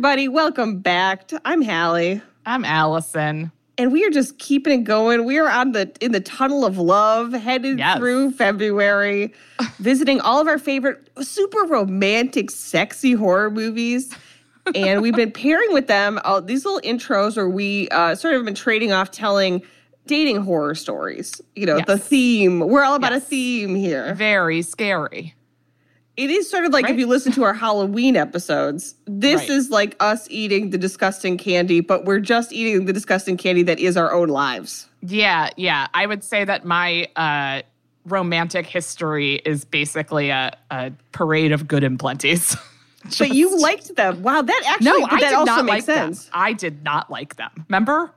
everybody, welcome back. I'm Halle. I'm Alison. And we are just keeping it going. We are on the in the tunnel of love, headed Yes. through February, visiting all of our favorite super romantic, sexy horror movies. and we've been pairing with them uh, these little intros where we uh, sort of been trading off telling dating horror stories. You know, the theme. We're all about a theme here. Very scary. It is sort of like if you listen to our Halloween episodes, this Right. is like us eating the disgusting candy, but we're just eating the disgusting candy that is our own lives. Yeah, yeah. I would say that my uh, romantic history is basically a, a parade of good and plenties. But you liked them. Wow, that actually no, I that did also not makes like sense. them. I did not like them. Remember?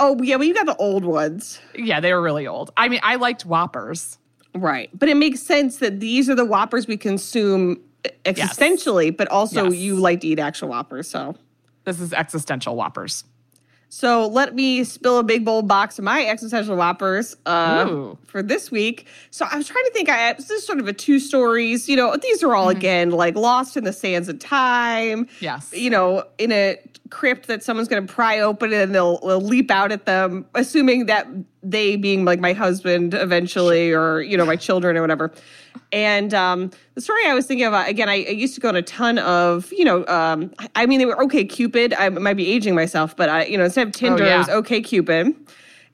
Oh, yeah, well, you got the old ones. Yeah, they were really old. I mean, I liked Whoppers. Right. But it makes sense that these are the Whoppers we consume existentially, but also Yes. you like to eat actual Whoppers. So. This is existential Whoppers. So let me spill a big bold box of my existential whoppers uh, for this week. So I was trying to think. I this is sort of a two stories. You know, these are all again like lost in the sands of time. Yes. You know, in a crypt that someone's going to pry open and they'll, they'll leap out at them, assuming that they being like my husband eventually, or you know my children or whatever. And um, the story I was thinking of, uh, again, I, I used to go on a ton of, you know, um, I, mean, they were OK Cupid. I might be aging myself, but I, you know, instead of Tinder, it yeah. was OK Cupid.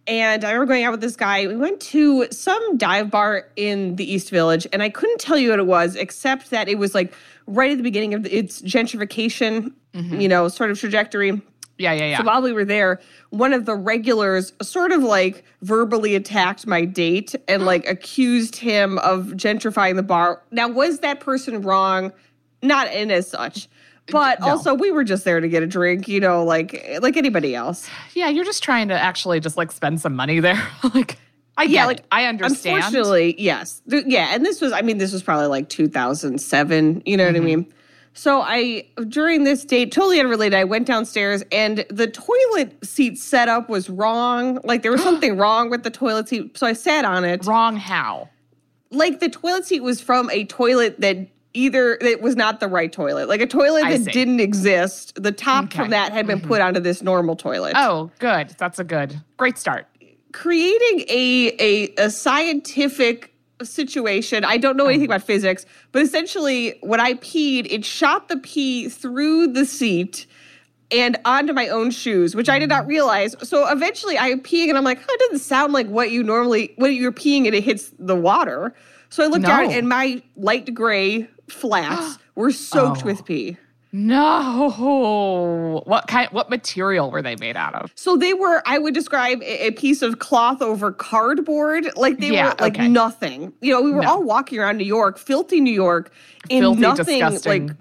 And I remember going out with this guy. We went to some dive bar in the East Village, and I couldn't tell you what it was, except that it was like right at the beginning of its gentrification, you know, sort of trajectory. Yeah, yeah, yeah. So while we were there, one of the regulars sort of like verbally attacked my date and like accused him of gentrifying the bar. Now, was that person wrong? Not in as such. But No. also we were just there to get a drink, you know, like like anybody else. yeah, you're just trying to actually just like spend some money there. like, I Yeah, get like, it. I understand. Unfortunately, yes. Yeah, and this was I mean this was probably like 2007, you know Mm-hmm. what I mean? So I during this date, totally unrelated, I went downstairs and the toilet seat setup was wrong. Like there was something wrong with the toilet seat. So I sat on it. Wrong how? Like the toilet seat was from a toilet that either it was not the right toilet. Like a toilet I that see. didn't exist. The top Okay. Mm-hmm. from that had been put onto this normal toilet. Oh, good. That's a good, great start. creating a, a a scientific situation. I don't know anything oh. about physics, but essentially when I peed, it shot the pee through the seat and onto my own shoes, which I did not mm. realize. So eventually I'm peeing and I'm like, oh, it doesn't sound like what you normally when you're peeing and it hits the water. So I looked down and my light gray flats were soaked Oh. with pee. No. What kind what material were they made out of? So they were, I would describe a, a piece of cloth over cardboard. Like they Yeah, were like okay. nothing. You know, we were No. all walking around New York, filthy New York, in Filthy, nothing disgusting. like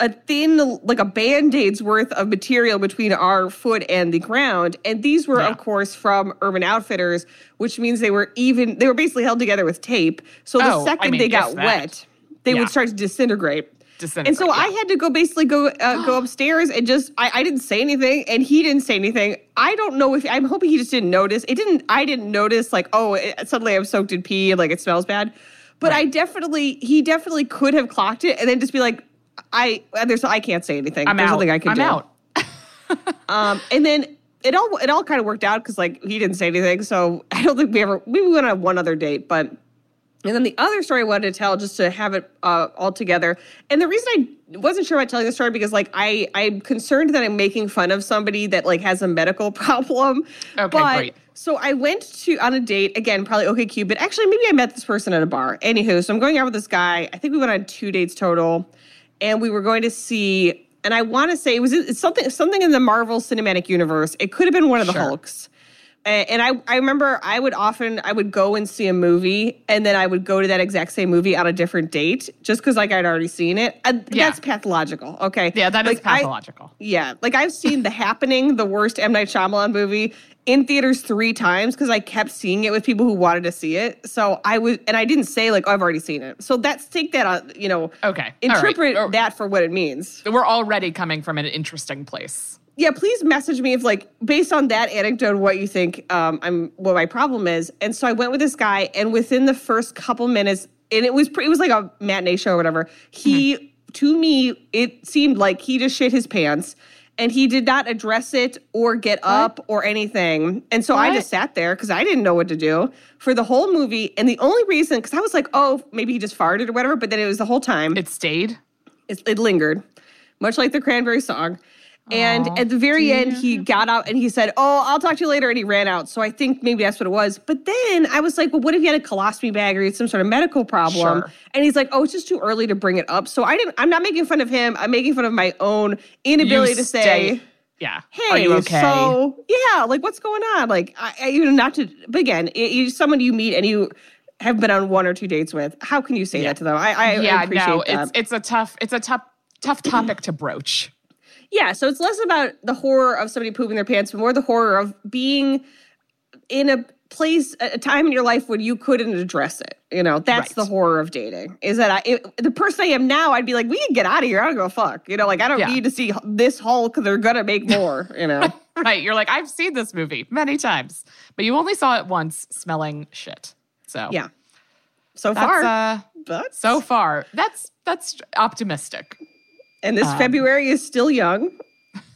a thin, like a band-aid's worth of material between our foot and the ground. And these were, Yeah. of course, from Urban Outfitters, which means they were even they were basically held together with tape. So the Oh, I second mean, they got that. wet, they Yeah. would start to disintegrate. Disintegrate, And so I had to go basically go uh, go upstairs and just I, I didn't say anything and he didn't say anything. I don't know if I'm hoping he just didn't notice. It didn't. I didn't notice like oh it, suddenly I'm soaked in pee and like it smells bad. But I definitely he definitely could have clocked it and then just be like I there's I can't say anything. I'm there's out. nothing I can I'm do. out. Um, and then it all it all kind of worked out because like he didn't say anything. So I don't think we ever we went on one other date, but and then the other story I wanted to tell just to have it uh, all together. And the reason I wasn't sure about telling the story because like I I'm concerned that I'm making fun of somebody that like has a medical problem. Okay, but, great. So I went to on a date again, probably okay Cupid. Actually, maybe I met this person at a bar. Anywho, so I'm going out with this guy. I think we went on two dates total, and we were going to see. And I want to say it was something something in the Marvel Cinematic Universe. It could have been one of the Sure. Hulks, And I, I remember I would often I would go and see a movie and then I would go to that exact same movie on a different date just because like I'd already seen it. And Yeah. That's pathological. Okay. Yeah, that is Like, I- pathological. yeah, like I've seen The Happening, the worst M Night Shyamalan movie, in theaters three times because I kept seeing it with people who wanted to see it. So I was, and I didn't say like, oh, I've already seen it. So that's take that on, you know, Okay. Interpret Or- that for what it means. We're already coming from an interesting place. Yeah, please message me if like based on that anecdote, what you think um, I'm what my problem is. And so I went with this guy, and within the first couple minutes, and it was pre- it was like a matinee show or whatever. He to me, it seemed like he just shit his pants. And he did not address it or get up or anything. And so I just sat there because I didn't know what to do for the whole movie. And the only reason, because I was like, oh, maybe he just farted or whatever. But then it was the whole time It stayed. it, it lingered, much like the Cranberry song. And at the very end, he got out and he said, Oh, I'll talk to you later. And he ran out. So I think maybe that's what it was. But then I was like, Well, what if he had a colostomy bag or he had some sort of medical problem? Sure. And he's like, Oh, it's just too early to bring it up. So I didn't, I'm not making fun of him. I'm making fun of my own inability You to stay- say, Yeah. Hey, Are you okay? so yeah, like what's going on? Like, I, I you know, not to, but again, it, you, someone you meet and you have been on one or two dates with, how can you say that to them? I, I yeah, appreciate no, that. it's it's a tough it's a tough tough topic to broach. Yeah, so it's less about the horror of somebody pooping their pants, but more the horror of being in a place, a time in your life when you couldn't address it. You know, that's Right. the horror of dating. Is that I, it, the person I am now, I'd be like, we can get out of here. I don't give a fuck. You know, like I don't Yeah. need to see this Hulk. They're gonna make more. You know, Right. You're like, I've seen this movie many times, but you only saw it once smelling shit. So yeah. So that's far, uh but so far. That's that's optimistic. And this um, February is still young,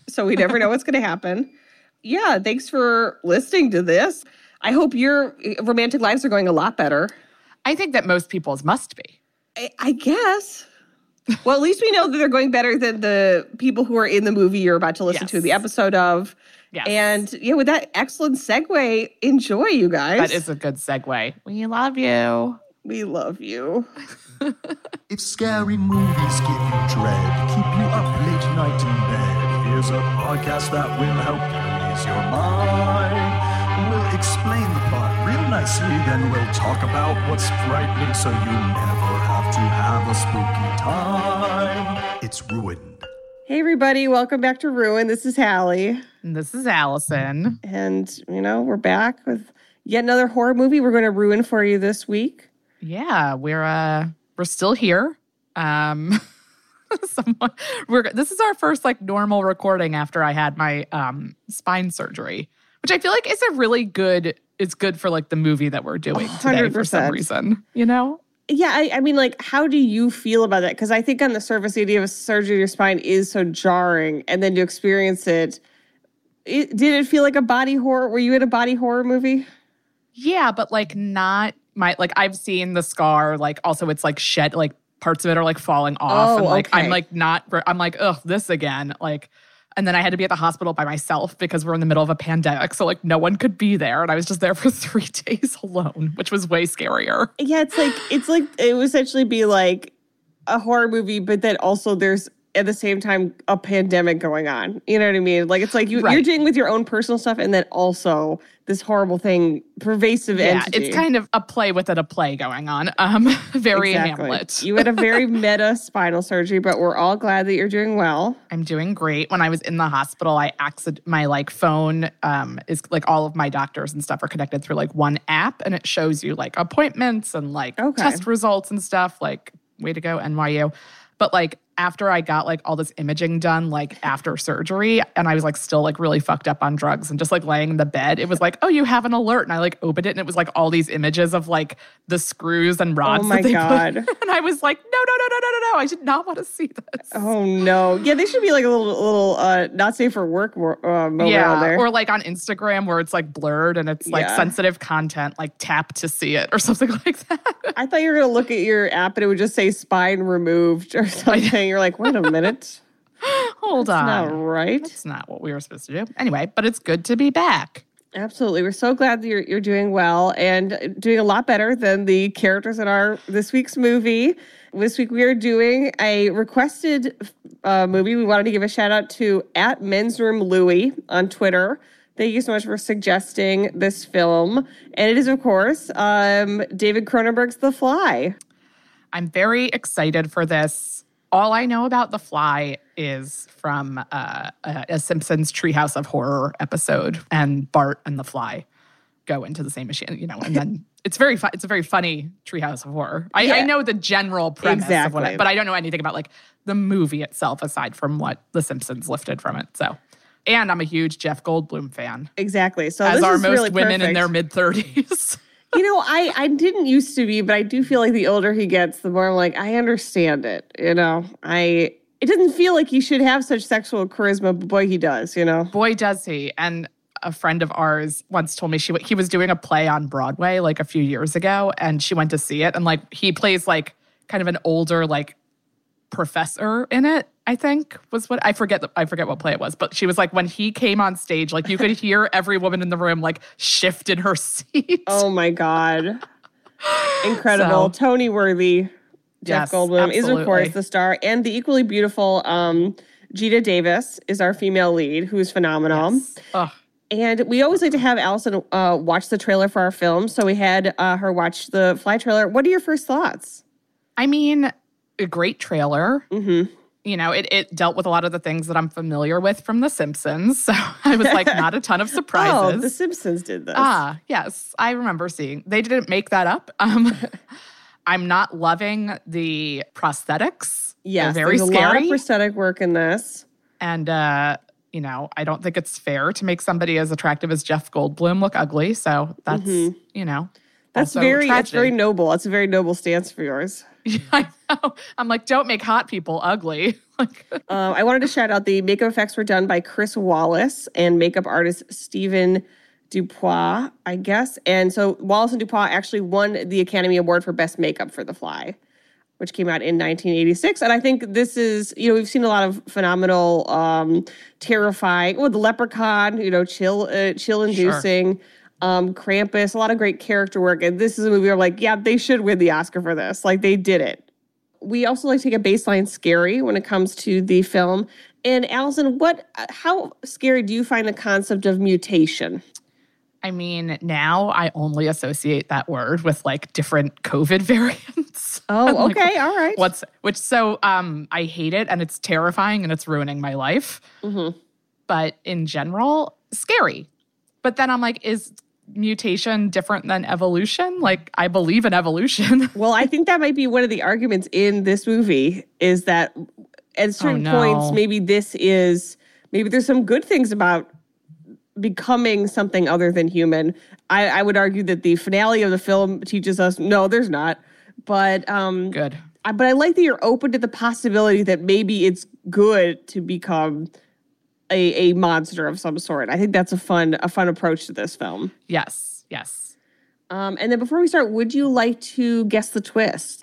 so we never know what's gonna happen. Yeah, thanks for listening to this. I hope your romantic lives are going a lot better. I think that most people's must be. I, I guess. Well, at least we know that they're going better than the people who are in the movie you're about to listen to Yes. the episode of. Yes. And yeah, with that excellent segue, enjoy you guys. That is a good segue. We love you. We love you. If scary movies give you dread, keep you up late night in bed, here's a podcast that will help you ease your mind. We'll explain the plot real nicely, then we'll talk about what's frightening so you never have to have a spooky time. It's ruined. Hey everybody, welcome back to Ruin. This is Halle. And this is Alison. And you know, we're back with yet another horror movie we're going to ruin for you this week. Yeah, we're uh we're still here. Um someone we're this is our first like normal recording after I had my um spine surgery, which I feel like is a really good it's good for like the movie that we're doing today for some reason, you know? Yeah, I, I mean, like, how do you feel about that? Because I think on the surface, the idea of a surgery to your spine is so jarring, and then to experience it, it did it feel like a body horror? Were you in a body horror movie? Yeah, but like not my like I've seen the scar, like also it's like shed like parts of it are like falling off Oh, and like oh, okay. I'm like not I'm like ugh this again like and then I had to be at the hospital by myself because we're in the middle of a pandemic so like no one could be there and I was just there for 3 days alone which was way scarier. Yeah, it's like it's like it would essentially be like a horror movie, but then also there's at the same time a pandemic going on. You know what I mean? Like it's like you, you're Right. dealing with your own personal stuff, and then also this horrible thing, pervasive Yeah, entity. it's kind of a play within a play going on. Um very Exactly. Hamlet. You had a very meta spinal surgery, but we're all glad that you're doing well. I'm doing great. When I was in the hospital, I accident my like phone um is like all of my doctors and stuff are connected through like one app and it shows you like appointments and like Okay. test results and stuff. Like way to go NYU. But like after I got like all this imaging done like after surgery and I was like still like really fucked up on drugs and just like laying in the bed, it was like, "Oh, you have an alert." And I like opened it and it was like all these images of like the screws and rods Oh my that they put- God. and I was like, "No, no, no, no, no, no, no. I did not want to see this." Oh no! Yeah, they should be like a little, little uh, not safe for work uh, moment yeah, or like on Instagram where it's like blurred and it's like Yeah. sensitive content, like tap to see it or something like that. I thought you were gonna look at your app and it would just say spine removed or something. You're like, wait a minute, Hold on. not right. That's not what we were supposed to do. Anyway, but it's good to be back. Absolutely, we're so glad that you're you're doing well and doing a lot better than the characters in our this week's movie. This week we are doing a requested uh, movie. We wanted to give a shout out to at Men's Room Louie on Twitter Thank you so much for suggesting this film. And it is, of course, um, David Cronenberg's The Fly. I'm very excited for this. All I know about The Fly is from uh, a, a Simpsons Treehouse of Horror episode, and Bart and The Fly go into the same machine, you know, and then it's very fun. It's a very funny Treehouse of Horror. I, I know the general premise of what, Exactly. it, but I don't know anything about like the movie itself aside from what The Simpsons lifted from it. So, and I'm a huge Jeff Goldblum fan, Exactly. So as are most really women in their mid 30s. You know, I I didn't used to be, but I do feel like the older he gets, the more I'm like, I understand it. You know, I it doesn't feel like he should have such sexual charisma, but boy, he does. You know. Boy, does he. And a friend of ours once told me she he was doing a play on Broadway like a few years ago, and she went to see it, and like he plays like kind of an older like professor in it. I think was what I forget. The, I forget what play it was, but she was like when he came on stage, like you could hear every woman in the room like shift in her seat. Oh my god, incredible! So- Tony Worthy, Yes, Jeff Goldblum is of course the star, and the equally beautiful um, Geena Davis is our female lead, who is phenomenal. Ugh. And we always like to have Alison uh, watch the trailer for our film, so we had uh, her watch the Fly trailer. What are your first thoughts? I mean, a great trailer. Mm-hmm. You know, it, it dealt with a lot of the things that I'm familiar with from The Simpsons. So I was like, not a ton of surprises. Oh, The Simpsons did this. Ah, yes, I remember seeing. They didn't make that up. Um, I'm not loving the prosthetics. yes, They're very there's a lot of scary, prosthetic work in this. and uh, you know, I don't think it's fair to make somebody as attractive as Jeff Goldblum look ugly. So that's you know, Mm-hmm. That's very, that's very noble. That's a very noble stance for yours. I know. I'm like, don't make hot people ugly. like, Um, I wanted to shout out the makeup effects were done by Chris Walas and makeup artist Stephen Dupuis, I guess. And so Walas and Dupuis actually won the Academy Award for Best Makeup for The Fly, which came out in 1986. And I think this is, you know, we've seen a lot of phenomenal, um, terrifying, well, the Leprechaun, you know, chill, uh, chill inducing. Um, Krampus, a lot of great character work. And this is a movie where I'm like, yeah, they should win the Oscar for this. Like they did it we also like to take a baseline scary when it comes to the film. And Alison, what, how scary do you find the concept of mutation? I mean, now I only associate that word with like different COVID variants. Oh, Like, okay, all right. what's which so um i hate it and it's terrifying and it's ruining my life Mm-hmm. but in general scary but then i'm like is mutation different than evolution like i believe in evolution Well, I think that might be one of the arguments in this movie is that at certain no. points, maybe this is maybe there's some good things about becoming something other than human. I, I would argue that the finale of the film teaches us no, there's not. But um, good I, but I like that you're open to the possibility that maybe it's good to become a, a monster of some sort. I think that's a fun a fun approach to this film. yes yes Um, and then before we start, would you like to guess the twist?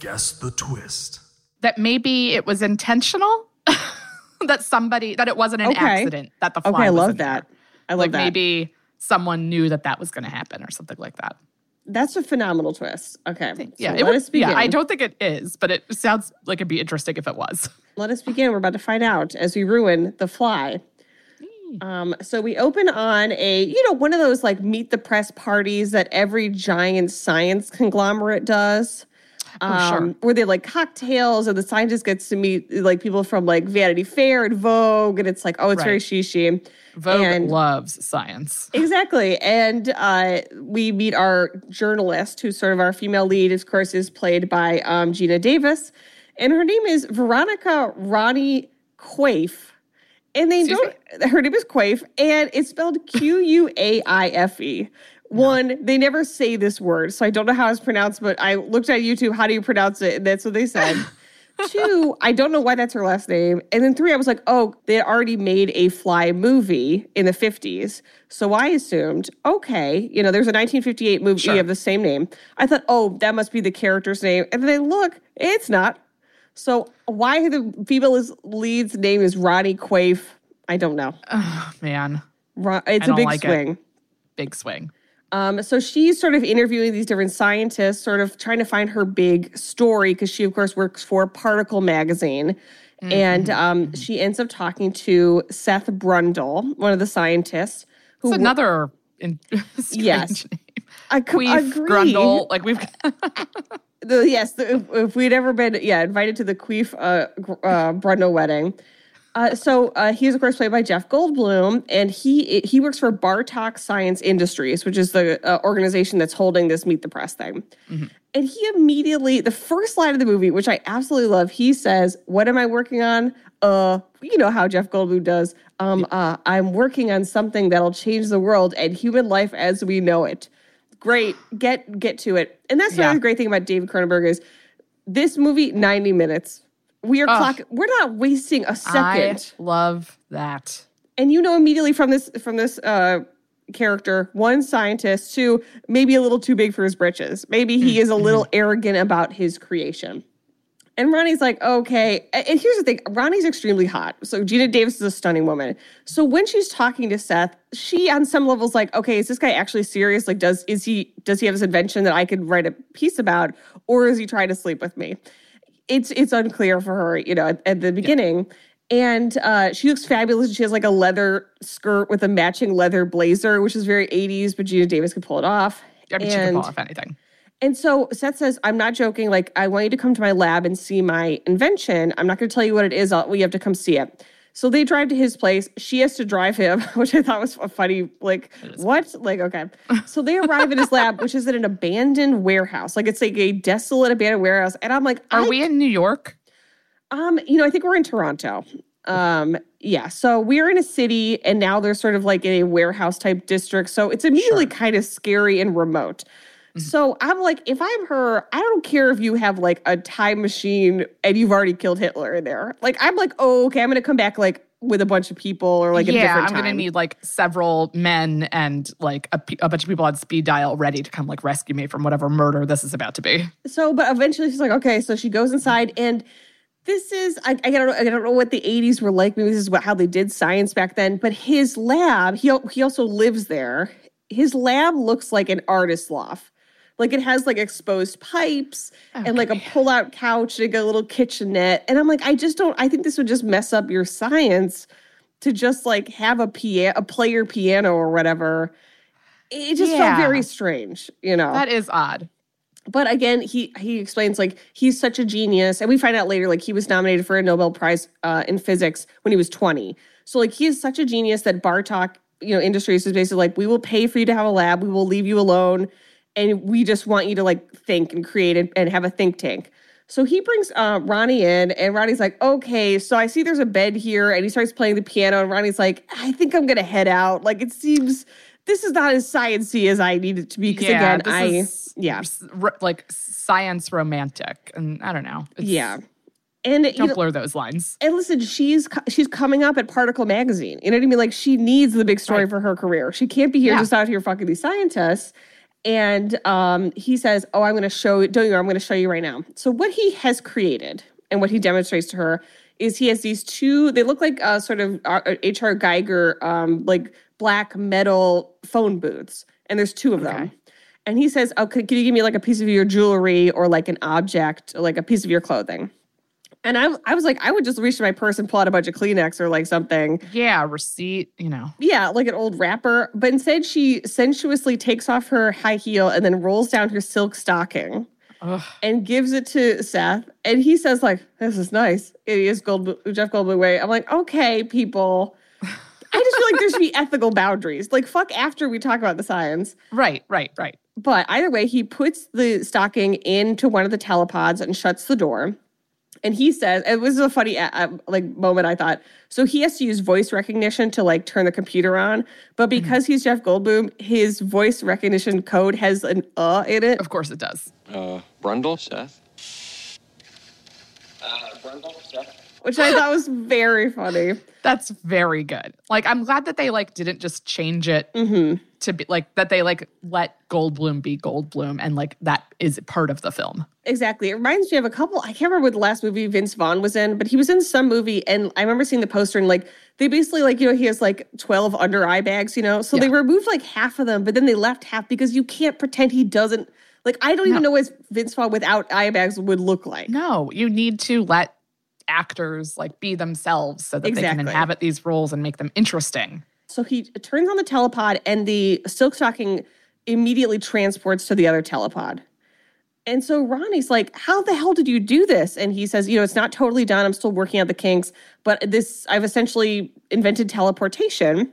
Guess the twist. that maybe it was intentional that somebody that it wasn't an Okay. accident that the fly Okay, I was love in there. that. I love like that. maybe someone knew that that was going to happen or something like that That's a phenomenal twist. Okay, yeah so it let would, us begin. yeah i don't think it is but it sounds like it'd be interesting if it was Let us begin. We're about to find out as we ruin the fly. Um, so we open on a, you know, one of those like meet the press parties that every giant science conglomerate does. Oh, Um, sure. where they like cocktails and the scientist gets to meet like people from like Vanity Fair and Vogue, and it's like, oh, it's very Right. shishi. Vogue And- loves science. Exactly. And uh, we meet our journalist, who's sort of our female lead, of course, is played by um, Geena Davis. And her name is Veronica Ronnie Quaife. And they Excuse don't, her name is Quaife, and it's spelled Q U A I F E. One, they never say this word, so I don't know how it's pronounced, but I looked at YouTube, how do you pronounce it? And that's what they said. Two, I don't know why that's her last name. And then three, I was like, oh, they had already made a Fly movie in the 50s. So I assumed, okay, you know, there's a 1958 movie Sure. of the same name. I thought, oh, that must be the character's name. And then I look, it's not. So why the female lead's name is Ronnie Quaife? I don't know. Oh, man, Ron, it's a big like it. swing. big swing. Um, so she's sort of interviewing these different scientists, sort of trying to find her big story because she, of course, works for Particle Magazine. And um, she ends up talking to Seth Brundle, one of the scientists. Who It's another in, strange Yes. name. I co- Queef, agree. Grundle. Like we've The, yes, the, if, if we'd ever been, yeah, invited to the Queef uh, uh, Brundle wedding. Uh, so uh, he is of course played by Jeff Goldblum, and he he works for Bartok Science Industries, which is the uh, organization that's holding this Meet the Press thing. And he immediately, the first line of the movie, which I absolutely love, he says, "What am I working on? Uh, you know how Jeff Goldblum does. Um, uh, I'm working on something that'll change the world and human life as we know it. Great, get get to it. And that's Yeah. another great thing about David Cronenberg is this movie, 90 minutes. We are Ugh. clock. We're not wasting a second. I love that. and you know immediately from this from this uh character one scientist two maybe a little too big for his britches maybe he is a little arrogant about his creation and Ronnie's like, okay. And here's the thing Ronnie's extremely hot. So Geena Davis is a stunning woman. So when she's talking to Seth, she on some levels like, okay, is this guy actually serious? Like, does is he does he have this invention that I could write a piece about, or is he trying to sleep with me? It's it's unclear for her, you know, at, at the beginning. And uh, she looks fabulous. She has like a leather skirt with a matching leather blazer, which is very 80s, but Geena Davis could pull it off. I mean, she can And- pull off anything. and so Seth says, I'm not joking. Like, I want you to come to my lab and see my invention. I'm not going to tell you what it is. I'll, we have to come see it. So they drive to his place. She has to drive him, which I thought was a funny. Like, what? Like, okay. So they arrive at his lab, which is at an abandoned warehouse. Like, it's like a desolate abandoned warehouse. And I'm like, Are we in New York? um, you know, I think we're in Toronto. Um, yeah. So we're in a city and now they're sort of like in a warehouse type district. So it's immediately kind of scary and remote. Mm-hmm. So I'm like, if I'm her, I don't care if you have like a time machine and you've already killed Hitler in there. Like, I'm like, oh, okay, I'm gonna come back like with a bunch of people or like a yeah, I'm time. gonna need like several men and like a, a bunch of people on speed dial ready to come like rescue me from whatever murder this is about to be. so but eventually she's like okay so she goes inside and this is I, I don't know I don't know what the 80s were like maybe this is what how they did science back then but his lab he he also lives there his lab looks like an artist loft like it has like exposed pipes and like a pull-out couch and a little kitchenette. And i'm like i just don't i think this would just mess up your science to just like have a piano a player piano or whatever. It just Yeah. felt very strange you know? That is odd. but again, he he explains like he's such a genius, and we find out later like he was nominated for a Nobel Prize uh, in physics when he was twenty. So like he is such a genius that Bartok, you know, Industries is basically like we will pay for you to have a lab, we will leave you alone, and we just want you to like think and create and, and have a think tank. So he brings uh, Ronnie in, and Ronnie's like, okay, so I see there's a bed here, and he starts playing the piano, and Ronnie's like, I think I'm gonna head out. Like it seems this is not as sciencey as I need it to be. Because again, this I is yeah. like science romantic, and I don't know. It's- Yeah. And you don't know, blur those lines. and listen, she's she's coming up at Particle Magazine. You know what I mean? Like she needs the big story Right. for her career. She can't be here Yeah. just out here fucking these scientists. And um, he says, "Oh, I'm going to show you. Don't you? I'm going to show you right now." So what he has created and what he demonstrates to her is he has these two. They look like uh, sort of uh, H.R. Giger, um, like black metal phone booths, and there's two of them. And he says, "Oh, could, can you give me like a piece of your jewelry or like an object, like a piece of your clothing?" And I, I was like, I would just reach to my purse and pull out a bunch of Kleenex or like something. Yeah, receipt. You know. Yeah, like an old wrapper. But instead, she sensuously takes off her high heel and then rolls down her silk stocking Ugh. and gives it to Seth. And he says, like, this is nice. It is Gold, Jeff Goldblum way. I'm like, okay, people. I just feel like there should be ethical boundaries. Like, fuck after we talk about the science. Right, right, right. But either way, he puts the stocking into one of the telepods and shuts the door. And he says, it was a funny uh, uh, like moment I thought. So he has to use voice recognition to like turn the computer on, but because he's Jeff Goldblum, his voice recognition code has an uh in it. Of course it does. Brundle, Uh, Brundle, Seth. Which I thought was very funny. That's very good. Like I'm glad that they like didn't just change it Mm-hmm. to be like that they like let Goldblum be Goldblum and like that is part of the film. Exactly. It reminds me of a couple. I can't remember what the last movie Vince Vaughn was in, but he was in some movie, and I remember seeing the poster and like they basically like you know he has like twelve under eye bags, you know. So they removed like half of them, but then they left half because you can't pretend he doesn't. Like I don't even know what Vince Vaughn without eye bags would look like. No, you need to let actors like be themselves so that they can inhabit these roles and make them interesting. So he turns on the telepod, and the silk stocking immediately transports to the other telepod. And so Ronnie's like, How the hell did you do this? And he says, You know, it's not totally done. I'm still working out the kinks, but this, I've essentially invented teleportation.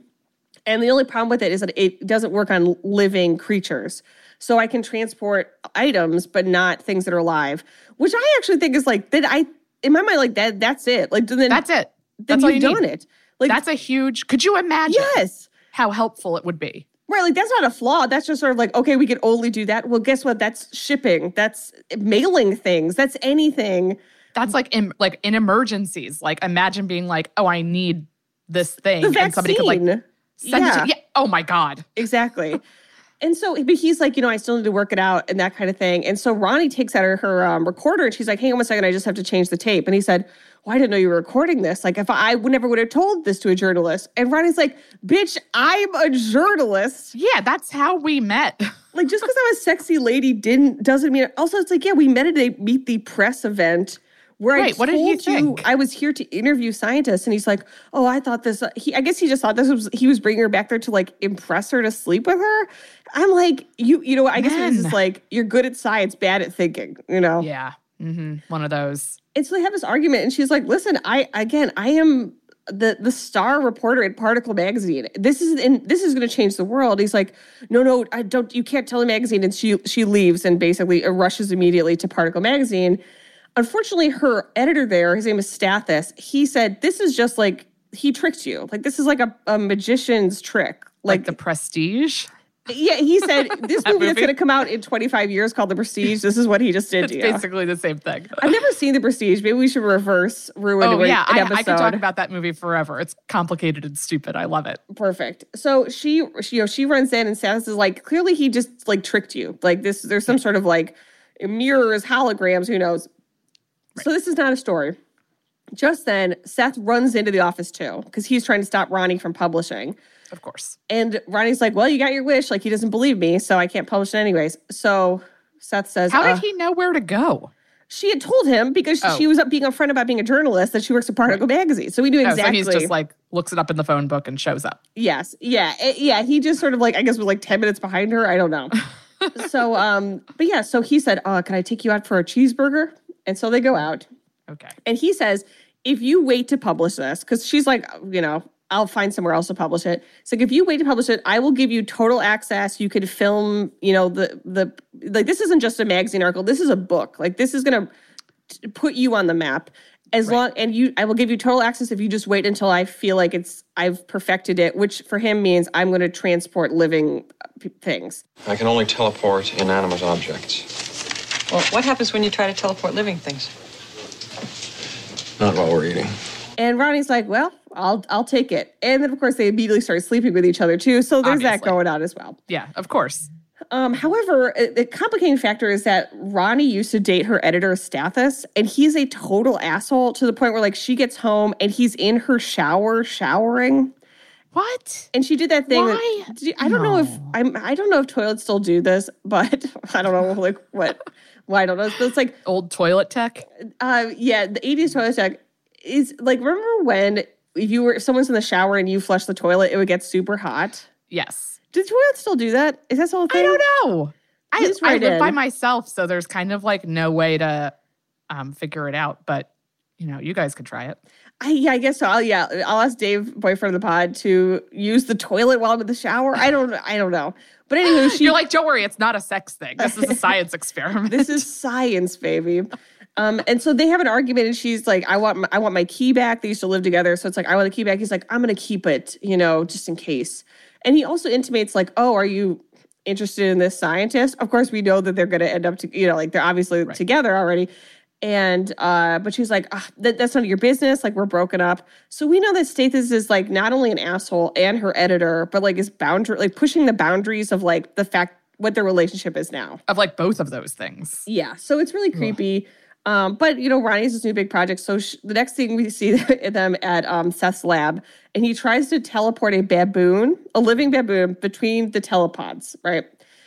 And the only problem with it is that it doesn't work on living creatures. So I can transport items, but not things that are alive, which I actually think is like, that I, in my mind, like that, that's it. Like, then, That's it. then That's all you've you need. done it. Like, That's a huge. Could you imagine yes. how helpful it would be? Right, like that's not a flaw. That's just sort of like, okay, we can only do that. Well, guess what? That's shipping. That's mailing things. That's anything. That's like in like in emergencies. Like imagine being like, oh, I need this thing, and somebody could like send it yeah, to. Yeah. Oh my god. exactly. and so, but he's like, you know, I still need to work it out and that kind of thing. And so Ronnie takes out her, her um, recorder and she's like, hang on one second, I just have to change the tape. And he said, well, I didn't know you were recording this. Like, if I, I would never would have told this to a journalist. And Ronnie's like, bitch, I'm a journalist. Yeah, that's how we met. Like, just because I'm a sexy lady didn't doesn't mean. Also, it's like, yeah, we met at a meet the press event where I Right, what did he told you? I was here to interview scientists, and he's like, "Oh, I thought this." He, I guess he just thought this was he was bringing her back there to like impress her to sleep with her. I'm like, you, you know, I guess it's just like you're good at science, bad at thinking, you know. yeah. hmm One of those. And so they have this argument, and she's like, "Listen, I again, I am." The, the star reporter at Particle Magazine. This is and this is going to change the world. He's like, no, no, I don't. You can't tell the magazine. And she she leaves and basically uh, rushes immediately to Particle Magazine. Unfortunately, her editor there, his name is Stathis. He said this is just like he tricked you. Like this is like a, a magician's trick. Like, Like, the prestige. Yeah, he said this That movie, that's going to come out in 25 years called The Prestige. This is what he just did It's to you. basically the same thing. I've never seen The Prestige. Maybe we should reverse ruin Oh an yeah, I, episode. I could talk about that movie forever. It's complicated and stupid. I love it. Perfect. So she, she, you know, she runs in and Stathis is like, clearly he just like tricked you. Like this, there's some sort of like mirrors, holograms, who knows. So this is not a story. Just then, Seth runs into the office too because he's trying to stop Ronnie from publishing. Of course. And Ronnie's like, "Well, you got your wish. Like he doesn't believe me, so I can't publish it anyways." So Seth says, How uh, did he know where to go? She had told him because Oh. she was up being upfront about being a journalist that she works at Particle Magazine, so we knew Oh, exactly. so he's just like looks it up in the phone book and shows up. Yes. Yeah. eh, Yeah. He just sort of like, I guess was like 10 minutes behind her. I don't know. so, um, but yeah, so he said, uh, can I take you out for a cheeseburger? And so they go out. Okay. And he says, if you wait to publish this, because she's like, you know, I'll find somewhere else to publish it. It's like if you wait to publish it, I will give you total access. You could film, you know, the the like this isn't just a magazine article. This is a book. Like this is gonna t- put you on the map. As long and you I will give you total access if you just wait until I feel like it's I've perfected it, which for him means I'm gonna transport living uh, p- things. I can only teleport inanimate objects. Well, what happens when you try to teleport living things? Not while we're eating. And Ronnie's like, well, I'll I'll take it. And then of course they immediately start sleeping with each other too. So there's that going on as well. Yeah, of course. Um, however, a- the complicating factor is that Ronnie used to date her editor Stathis, and he's a total asshole to the point where like she gets home and he's in her shower showering. What? And she did that thing. that- Why? You- I don't know if I'm. I don't know if toilets still do this, but I don't know like what. Well, I don't know. But it's like, Old toilet tech? uh, yeah, the '80s toilet tech is like. Remember when if you were if someone's in the shower and you flush the toilet, it would get super hot. Yes. Do toilets still do that? Is that still a thing? I don't know. I, I write live by myself, so there's kind of like no way to um, figure it out. But you know, you guys could try it. I, yeah, I guess so. I'll, yeah, I'll ask Dave, boyfriend of the pod, to use the toilet while I'm in the shower. I don't, I don't know. But anyway, she, You're like, don't worry, it's not a sex thing. This is a science experiment. this is science, baby. Um, and so they have an argument, and she's like, "I want, my, I want my key back." They used to live together, so it's like, "I want the key back." He's like, "I'm gonna keep it, you know, just in case." And he also intimates, like, "Oh, are you interested in this scientist?" Of course, we know that they're gonna end up, to, you know, like they're obviously together already. And uh, but she's like, ah, that, "That's none of your business." Like we're broken up, so we know that Stathis is like not only an asshole and her editor, but like is boundary, like pushing the boundaries of like the fact what their relationship is now. of like both of those things. Yeah, so it's really creepy. Um, but you know, Ronnie's this new big project. So sh- the next thing we see them at um, Seth's lab, and he tries to teleport a baboon, a living baboon, between the telepods. Right.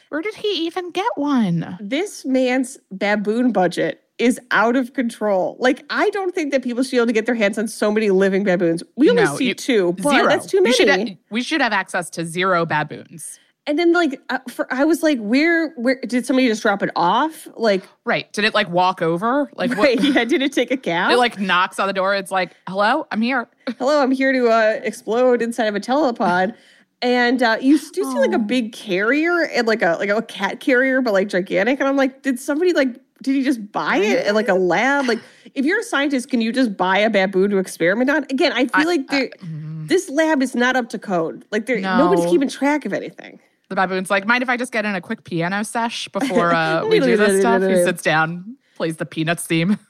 Where did he even get one? This man's baboon budget is out of control. Like, I don't think that people should be able to get their hands on so many living baboons. We only No, see you- two, but Zero. that's too many. should, ha- we should have access to zero baboons. And then, like, uh, for, I was like, where, where did somebody just drop it off? Like, Right. Did it like walk over? Like what? right, yeah, did it take a cab? It like knocks on the door. It's like, hello, I'm here. hello, I'm here to uh, explode inside of a telepod. And uh, you do see like a big carrier and like a like a cat carrier, but like gigantic. And I'm like, did somebody like did he just buy it at like a lab? Like, if you're a scientist, can you just buy a baboon to experiment on? Again, I feel like there- this lab is not up to code. Like, there nobody's keeping track of anything. The baboon's like, mind if I just get in a quick piano sesh before uh, we do this stuff? He sits down, plays the Peanuts theme.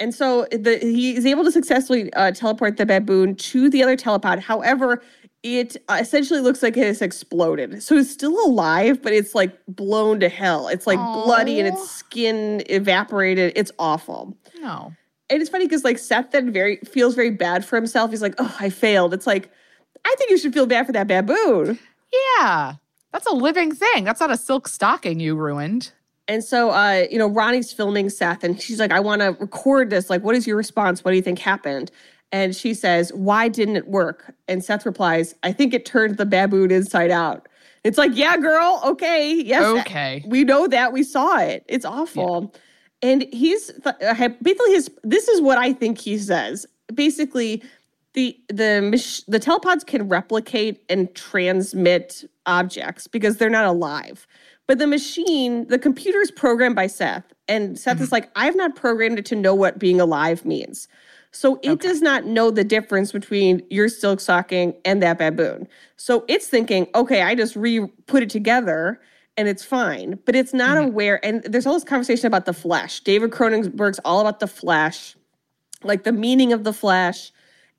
And so the, he is able to successfully uh, teleport the baboon to the other telepod. However, it essentially looks like it has exploded. So it's still alive, but it's like blown to hell. It's like bloody and its skin evaporated. It's awful. No. And it's funny because like Seth then very feels very bad for himself. He's like, "Oh, I failed." It's like, I think you should feel bad for that baboon. Yeah. That's a living thing. That's not a silk stocking you ruined. And so, uh, you know, Ronnie's filming Seth, and she's like, "I want to record this. Like, what is your response? What do you think happened?" And she says, "Why didn't it work?" And Seth replies, "I think it turned the baboon inside out." It's like, "Yeah, girl. Okay, yes, Okay. we know that. We saw it. It's awful." And he's uh, basically his. This is what I think he says. Basically, the the the telepods can replicate and transmit objects because they're not alive. But the machine, the computer is programmed by Seth, and Seth is mm-hmm. like, I've not programmed it to know what being alive means. So it does not know the difference between your silk stocking and that baboon. So it's thinking, okay, I just re put it together and it's fine. But it's not mm-hmm. aware. And there's all this conversation about the flesh. David Cronenberg's all about the flesh, like the meaning of the flesh.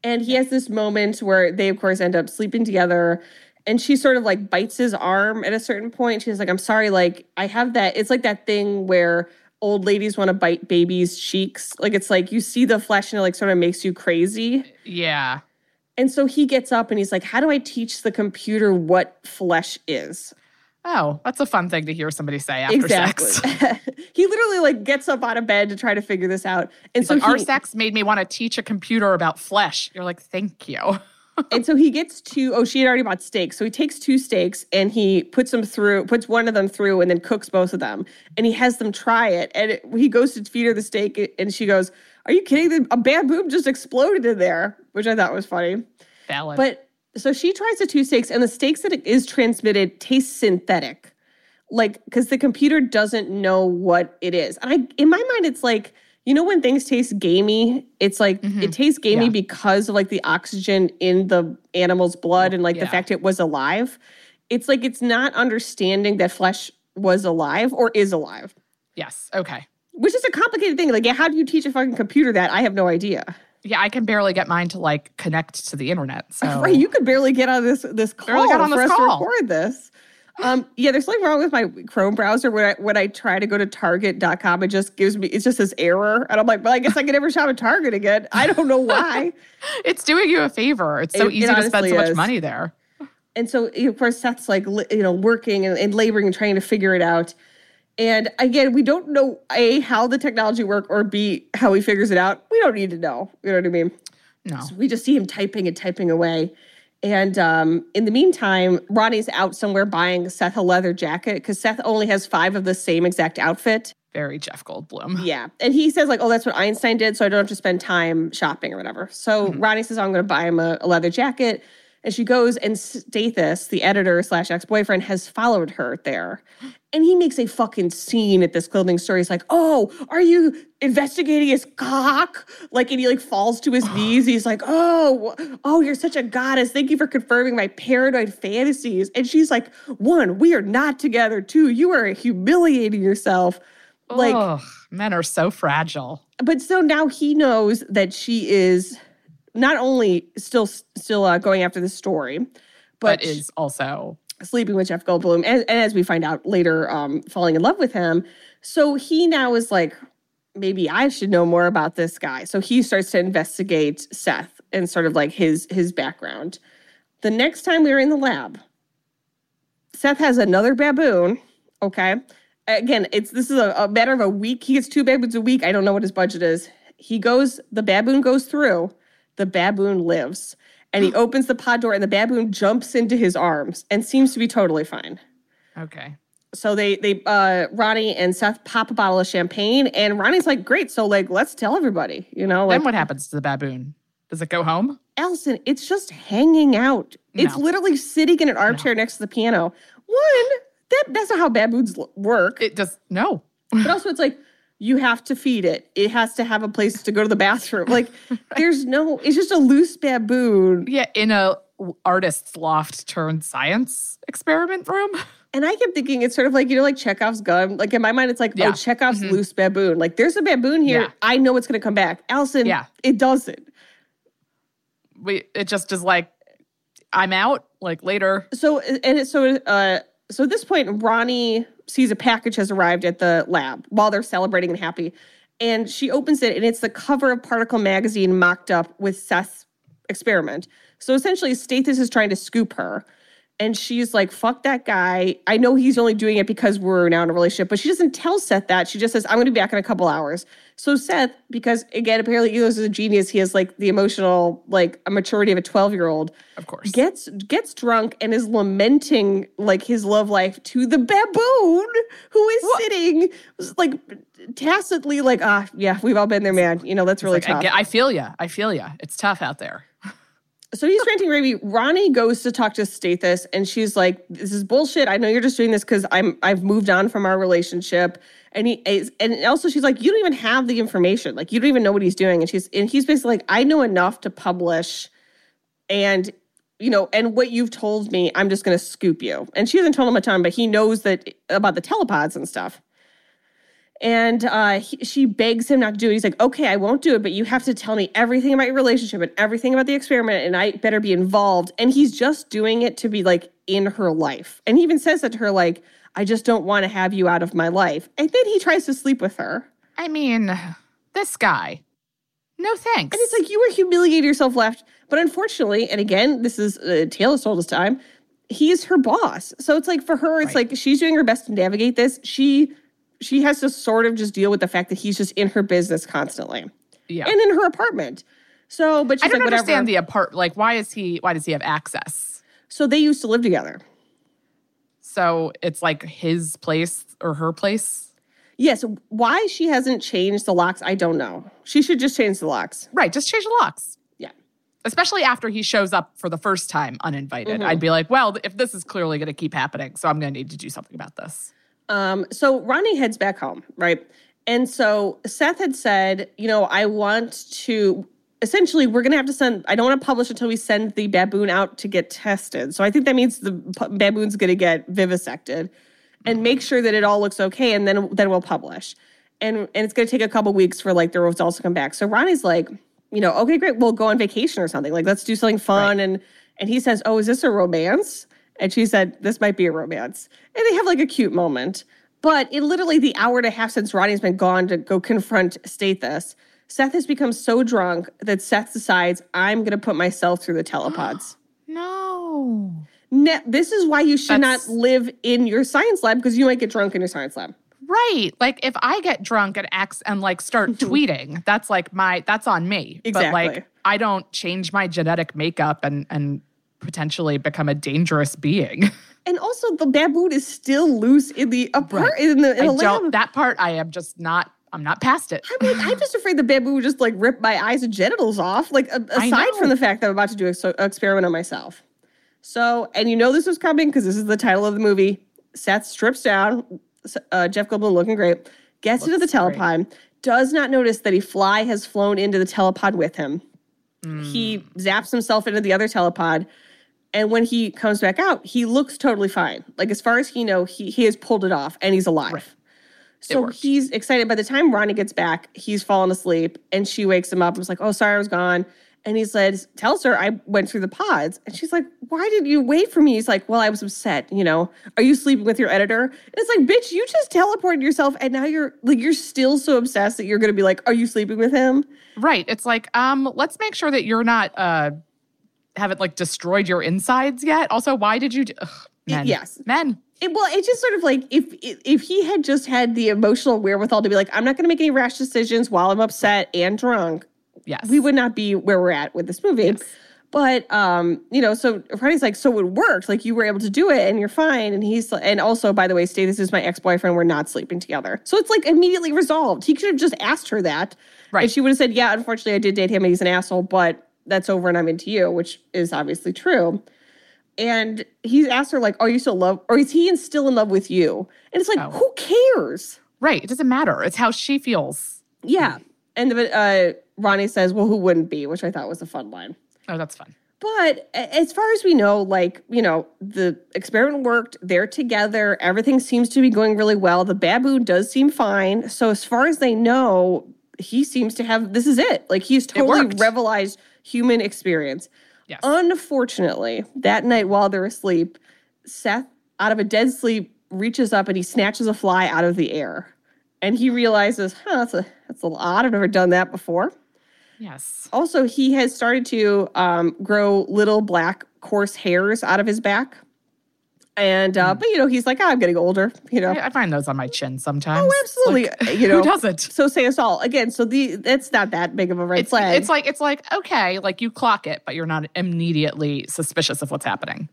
And he has this moment where they, of course, end up sleeping together. And she sort of like bites his arm at a certain point. She's like, I'm sorry, like, I have that. It's like that thing where old ladies want to bite babies' cheeks. Like, it's like you see the flesh and it like sort of makes you crazy. Yeah. And so he gets up and he's like, How do I teach the computer what flesh is? Oh, that's a fun thing to hear somebody say after sex. he literally like gets up out of bed to try to figure this out. And It's so like, our sex made me want to teach a computer about flesh. You're like, thank you. and so he gets two oh she had already bought steaks so he takes two steaks and he puts them through puts one of them through and then cooks both of them and he has them try it and it, he goes to feed her the steak and she goes are you kidding a baboon just exploded in there which i thought was funny Valid. but so she tries the two steaks and the steaks that it is transmitted taste synthetic like because the computer doesn't know what it is and i in my mind it's like you know when things taste gamey it's like it mm-hmm. tastes gamey Yeah. because of like the oxygen in the animal's blood and like the fact it was alive it's like it's not understanding that flesh was alive or is alive yes. Okay. which is a complicated thing like yeah how do you teach a fucking computer that i have no idea Yeah, I can barely get mine to like connect to the internet. So Right, you could barely get on this this call Barely got on for this us to record this. Um, yeah, there's something wrong with my Chrome browser when I when I try to go to Target.com, it just gives me it's just this error, and I'm like, well, I guess I can never shop at Target again. I don't know why. it's doing you a favor. It's so It- it easy to spend so much is. money there. and so of course Seth's like you know working and, and laboring and trying to figure it out. And again, we don't know a how the technology work or b how he figures it out. We don't need to know. You know what I mean? No. we just see him typing and typing away. And um, in the meantime, Ronnie's out somewhere buying Seth a leather jacket because Seth only has five of the same exact outfit. Very Jeff Goldblum. Yeah. And he says, like, oh, that's what Einstein did. So I don't have to spend time shopping or whatever. So Ronnie says, oh, I'm going to buy him a, a leather jacket. And she goes, and Stathis, the editor slash ex boyfriend, has followed her there. And he makes a fucking scene at this clothing store. He's like, oh, are you investigating his cock? Like, and he like falls to his knees. He's like, oh, oh, you're such a goddess. Thank you for confirming my paranoid fantasies. And she's like, one, we are not together. Two, you are humiliating yourself. Like, Ugh, men are so fragile. but so now he knows that she is not only still still uh, going after the story, but, But is also sleeping with Jeff Goldblum, and, and as we find out later, um, falling in love with him. So he now is like, maybe I should know more about this guy. So he starts to investigate Seth and sort of like his his background. The next time we were in the lab, Seth has another baboon, okay, again, it's this is a, a matter of a week. He gets two baboons a week. I don't know what his budget is. He goes, the baboon goes through, the baboon lives. And he opens the pod door and the baboon jumps into his arms and seems to be totally fine. Okay. So they they uh Ronnie and Seth pop a bottle of champagne and Ronnie's like, great, so like let's tell everybody, you know, like then what happens to the baboon? Does it go home? Alison, it's just hanging out. It's literally sitting in an armchair next to the piano. One, that that's not how baboons work. It does no. but also it's like you have to feed it. It has to have a place to go to the bathroom. Like there's no it's just a loose baboon. Yeah, in a artist's loft turned science experiment room. And I kept thinking it's sort of like, you know, like Chekhov's gun. Like in my mind, it's like, Yeah. oh, Chekhov's loose baboon. Like there's a baboon here. Yeah. I know it's gonna come back. Allison, Yeah. it doesn't. We it just is like I'm out like later. So and so uh so at this point, Ronnie sees a package has arrived at the lab while they're celebrating and happy, and she opens it and it's the cover of Particle magazine mocked up with Seth's experiment. So essentially, Stathis is trying to scoop her, and she's like, "Fuck that guy! I know he's only doing it because we're now in a relationship." But she doesn't tell Seth that. She just says, "I'm going to be back in a couple hours." So Seth, because again, apparently Elos is a genius, he has like the emotional, like a maturity of a 12 year old Of course. gets gets drunk and is lamenting like his love life to the baboon who is sitting like tacitly like ah yeah we've all been there man you know that's really Like, tough get, I feel ya. I feel ya. It's tough out there. so he's ranting Raby. Ronnie goes to talk to Stathis and she's like this is bullshit. I know you're just doing this because I'm I've moved on from our relationship. And he is, and also she's like you don't even have the information. Like you don't even know what he's doing. And she's and he's basically like I know enough to publish and you know and what you've told me i'm just going to scoop you. And she hasn't told him a ton but he knows that about the telepods and stuff and uh, he, she begs him not to do it he's like okay i won't do it but you have to tell me everything about your relationship and everything about the experiment and i better be involved and he's just doing it to be like in her life and he even says that to her like i just don't want to have you out of my life and then he tries to sleep with her I mean, this guy. No thanks. And it's like you were humiliating yourself left. But unfortunately, and again, this is uh, as told us time, he's her boss. So it's like for her, it's Right. like she's doing her best to navigate this. She she has to sort of just deal with the fact that he's just in her business constantly. yeah. And in her apartment. So, but she's I don't like, whatever. understand the apart. Like, why is he? Why does he have access? so they used to live together. So it's like his place or her place. Yes. why she hasn't changed the locks, I don't know. She should just change the locks. Right. Just change the locks. Yeah. Especially after he shows up for the first time uninvited. Mm-hmm. I'd be like, well, if this is clearly going to keep happening, so I'm going to need to do something about this. Um, so Ronnie heads back home, right? And so Seth had said, you know, I want to essentially we're going to have to send I don't want to publish until we send the baboon out to get tested. So I think that means the baboon's going to get vivisected and make sure that it all looks okay and then then we'll publish. And and it's going to take a couple weeks for like the results to come back. So Ronnie's like, you know, okay, great, we'll go on vacation or something. Like let's do something fun and and he says, "Oh, is this a romance?" And she said, "This might be a romance." And they have like a cute moment. But in literally the hour and a half since Ronnie's been gone to go confront Stathis, Seth has become so drunk that Seth decides, I'm going to put myself through the telepods. No. Ne- this is why you should That's- not live in your science lab because you might get drunk in your science lab. Right. Like if I get drunk at X and like start tweeting, that's like my that's on me. But like I don't change my genetic makeup and and potentially become a dangerous being. And also, the baboon is still loose in the apart in the, in the lab. that part I am just not I'm not past it. I'm like, I'm just afraid the baboon would just like rip my eyes and genitals off. Like, a- I aside from the fact that I'm about to do an experiment on myself. So, and you know this was coming because this is the title of the movie. Seth strips down, uh, Jeff Goldblum looking great, gets into the Looks great. telepod, does not notice that a fly has flown into the telepod with him. He Hmm. zaps himself into the other telepod. And when he comes back out, he looks totally fine. Like as far as he know, he he has pulled it off and he's alive. So he's excited. By the time Ronnie gets back, he's fallen asleep and she wakes him up and was like, Oh, sorry, I was gone. And he says, Tells her I went through the pods. And she's like, Why did you wait for me? He's like, Well, I was upset, you know. Are you sleeping with your editor? And it's like, bitch, you just teleported yourself and now you're like you're still so obsessed that you're gonna be like, Are you sleeping with him? Right. It's like, um, let's make sure that you're not uh haven't like destroyed your insides yet. Also, why did you do ugh, men. yes. Men. It, well, it's just sort of like if if he had just had the emotional wherewithal to be like, I'm not going to make any rash decisions while I'm upset and drunk, Yes. we would not be where we're at with this movie. But um, you know, so Friday's like, so it worked. Like you were able to do it, and you're fine. And he's and also, by the way, Stathis is my ex boyfriend. We're not sleeping together. So it's like immediately resolved. He could have just asked her that, Right. And she would have said, yeah, unfortunately, I did date him, and he's an asshole. But that's over, and I'm into you, which is obviously true. And he's asked her like, "Are you still in love, or is he still in love with you?" And it's like, Oh. who cares? Right. It doesn't matter. It's how she feels. Yeah. And the, uh, Ronnie says, "Well, who wouldn't be?" Which I thought was a fun line. Oh, that's fun. But as far as we know, like, you know, the experiment worked. They're together. Everything seems to be going really well. The baboon does seem fine. So, as far as they know, he seems to have this is it. Like, he's totally revelized human experience. Yes. Unfortunately, that night while they're asleep, Seth, out of a dead sleep, reaches up and he snatches a fly out of the air. And he realizes, huh, that's a, that's a odd. I've never done that before yes. also he has started to um, grow little black coarse hairs out of his back and uh, but you know he's like oh, i'm getting older you know I, I find those on my chin sometimes. oh absolutely Like, you know who doesn't? so say us all again so the it's not that big of a red It's, flag it's like it's like okay, like you clock it, but you're not immediately suspicious of what's happening.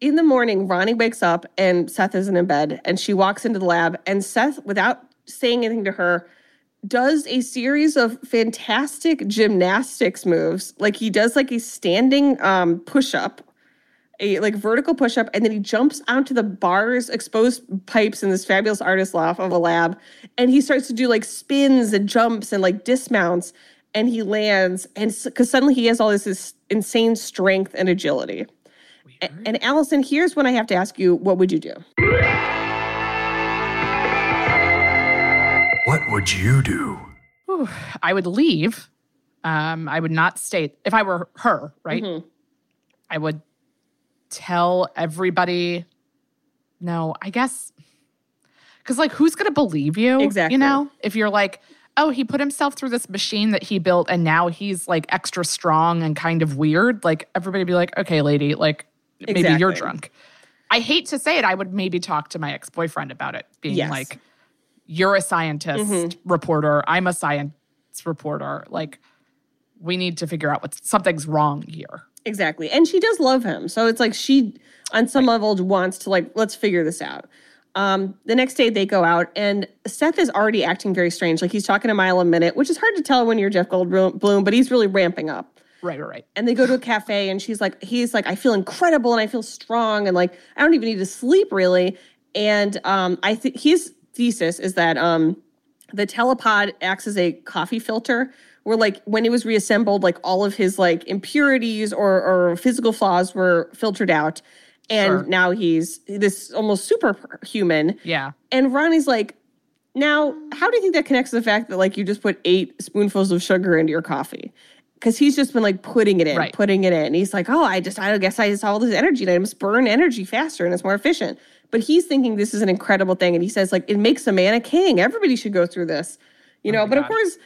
in the morning ronnie wakes up and seth isn't in bed and she walks into the lab and seth without saying anything to her does a series of fantastic gymnastics moves like he does like a standing um, push-up a like vertical push-up and then he jumps onto the bars exposed pipes in this fabulous artist loft of a lab and he starts to do like spins and jumps and like dismounts and he lands and because suddenly he has all this, this insane strength and agility A- and allison here's when i have to ask you what would you do What would you do? Whew. I would leave. Um, I would not stay. If I were her, right? Mm-hmm. I would tell everybody. No, I guess because like, who's gonna believe you? Exactly. You know, if you're like, oh, he put himself through this machine that he built, and now he's like extra strong and kind of weird. Like everybody be like, okay, lady, like maybe you're drunk. I hate to say it. I would maybe talk to my ex boyfriend about it, being Yes. like, you're a scientist Mm-hmm. reporter. I'm a science reporter. Like, we need to figure out what's something's wrong here. Exactly. And she does love him. So it's like she, on some level, wants to, like, let's figure this out. Um, the next day they go out and Seth is already acting very strange. Like he's talking a mile a minute, which is hard to tell when you're Jeff Goldblum, but he's really ramping up. Right, right, right. And they go to a cafe and she's like, he's like, I feel incredible and I feel strong and like I don't even need to sleep really. And um, I think his thesis is that um, the telepod acts as a coffee filter where like when it was reassembled, like all of his like impurities or, or physical flaws were filtered out. And Sure. now he's this almost superhuman. Yeah. And Ronnie's like, now, how do you think that connects to the fact that like you just put eight spoonfuls of sugar into your coffee? Because he's just been like putting it in, Right. putting it in. And he's like, oh, I just, I guess I just all this energy and I must burn energy faster and it's more efficient. But he's thinking this is an incredible thing. And he says, like, it makes a man a king. Everybody should go through this, you oh know? But of course,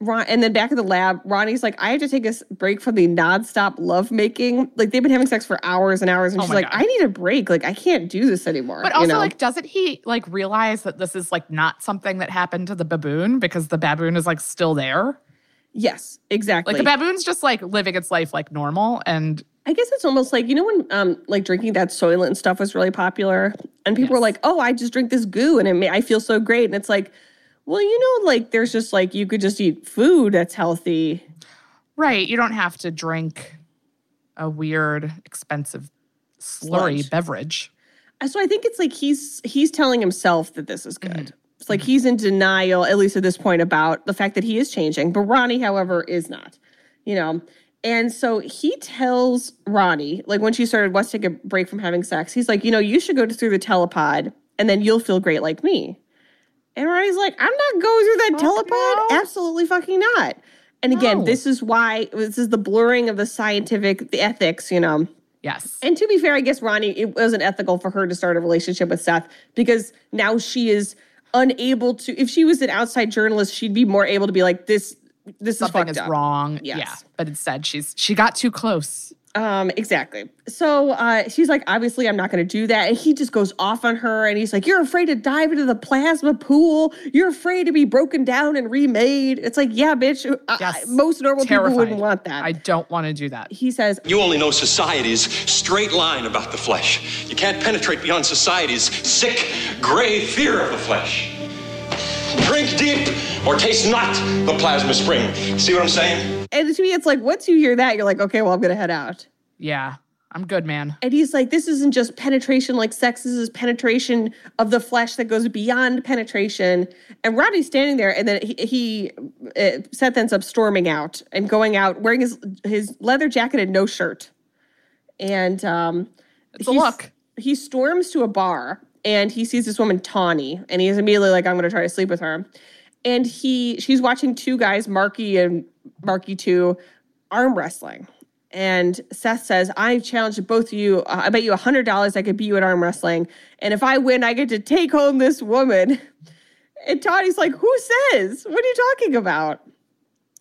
Ron, and then back at the lab, Ronnie's like, I have to take a break from the nonstop lovemaking. Like they've been having sex for hours and hours, and Oh she's like, God. I need a break. Like I can't do this anymore. But you also, know? like, doesn't he like realize that this is like not something that happened to the baboon because the baboon is like still there? yes, exactly. Like the baboon's just like living its life like normal. And I guess it's almost like you know when um like drinking that Soylent and stuff was really popular, and people were like, "Oh, I just drink this goo and it ma- I feel so great." And it's like, well, you know, like there's just like you could just eat food that's healthy. right, you don't have to drink a weird, expensive slurry Sludge. beverage. Uh, So I think it's like he's he's telling himself that this is good. Mm-hmm. It's like he's in denial, at least at this point, about the fact that he is changing. But Ronnie, however, is not. You know. And so he tells Ronnie, like when she started to take a break from having sex, he's like, you know, you should go through the telepod and then you'll feel great like me. And Ronnie's like, I'm not going through that Fuck telepod. no. Absolutely fucking not. And again, No. this is why this is the blurring of the scientific, the ethics, you know. Yes. And to be fair, I guess Ronnie, it wasn't ethical for her to start a relationship with Seth because now she is unable to. If she was an outside journalist, she'd be more able to be like, "This, this Something is is fucked up." wrong. Yes. Yeah. But instead she's she got too close. Um, exactly. So uh, she's like, obviously, I'm not going to do that. And he just goes off on her and he's like, You're afraid to dive into the plasma pool. You're afraid to be broken down and remade. It's like, Yeah, bitch. I- I- most normal Terrified. people wouldn't want that. I don't want to do that. he says, You only know society's straight line about the flesh. You can't penetrate beyond society's sick, gray fear of the flesh. Drink deep or taste not the plasma spring. See what I'm saying? And to me, it's like, once you hear that, you're like, Okay, well, I'm going to head out. Yeah, I'm good, man. And he's like, this isn't just penetration like sex, this is penetration of the flesh that goes beyond penetration. And Ronnie's standing there, and then he, he uh, Seth ends up storming out and going out wearing his his leather jacket and no shirt. And um, It's a look. He storms to a bar and he sees this woman Tawny, and he's immediately like, I'm going to try to sleep with her. And he she's watching two guys, Marky and Marky Two, arm wrestling. And Seth says, I challenge both of you. Uh, I bet you $100 I could beat you at arm wrestling. And if I win, I get to take home this woman. And Tawny's like, Who says? What are you talking about?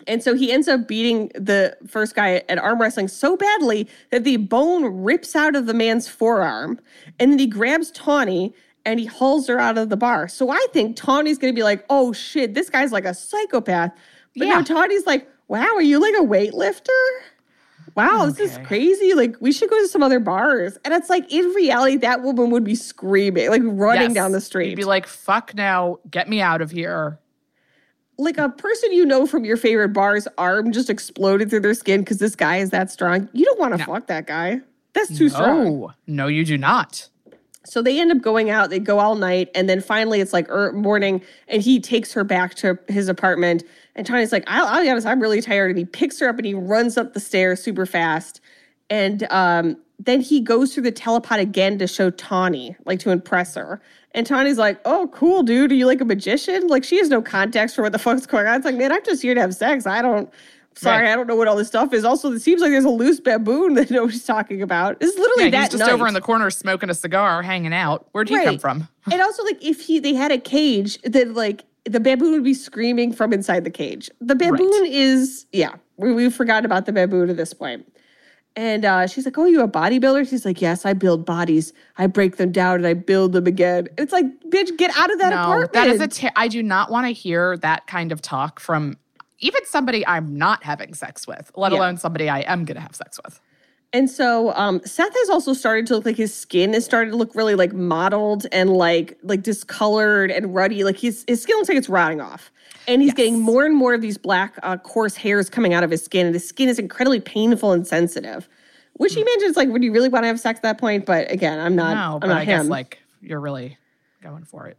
And so he ends up beating the first guy at arm wrestling so badly that the bone rips out of the man's forearm. And then he grabs Tawny and he hauls her out of the bar. So I think Tawny's to be like, oh shit, this guy's like a psychopath. But Yeah. no, Tawny's like, wow, are you like a weightlifter? Wow, this is crazy. Like, we should go to some other bars. And it's like, in reality, that woman would be screaming, like running Yes. down the street. You'd be like, fuck now, get me out of here. like a person you know from your favorite bar's arm just exploded through their skin because this guy is that strong. You don't want to No. fuck that guy. That's too strong. No, no, you do not. So they end up going out. They go all night, and then finally it's like morning, and he takes her back to his apartment. And Tawny's like, "I'll, I'll be honest, I'm really tired." And he picks her up and he runs up the stairs super fast. And um, then he goes through the telepod again to show Tawny, like to impress her. And Tawny's like, "Oh, cool, dude. Are you like a magician?" Like she has no context for what the fuck's going on. It's like, man, I'm just here to have sex. I don't. Sorry, Right. I don't know what all this stuff is. Also, it seems like there's a loose baboon that nobody's talking about. It's literally Yeah, that he's just night. over in the corner smoking a cigar, hanging out. Where'd he come from? and also, like, if he they had a cage, then like the baboon would be screaming from inside the cage. The baboon is yeah. We we forgot about the baboon at this point. And uh, she's like, "Oh, you a bodybuilder?" She's like, "Yes, I build bodies. I break them down and I build them again." It's like, bitch, get out of that no, apartment. that is a. Ter- I do not want to hear that kind of talk from even somebody I'm not having sex with, let Yeah. alone somebody I am going to have sex with. And so um, Seth has also started to look like his skin is starting to look really like mottled and like like discolored and ruddy. Like his his skin looks like it's rotting off. And he's getting more and more of these black uh, coarse hairs coming out of his skin, and his skin is incredibly painful and sensitive. Which he mentions like, would you really want to have sex at that point? But again, I'm not. no, I'm but not I him. guess like you're really going for it.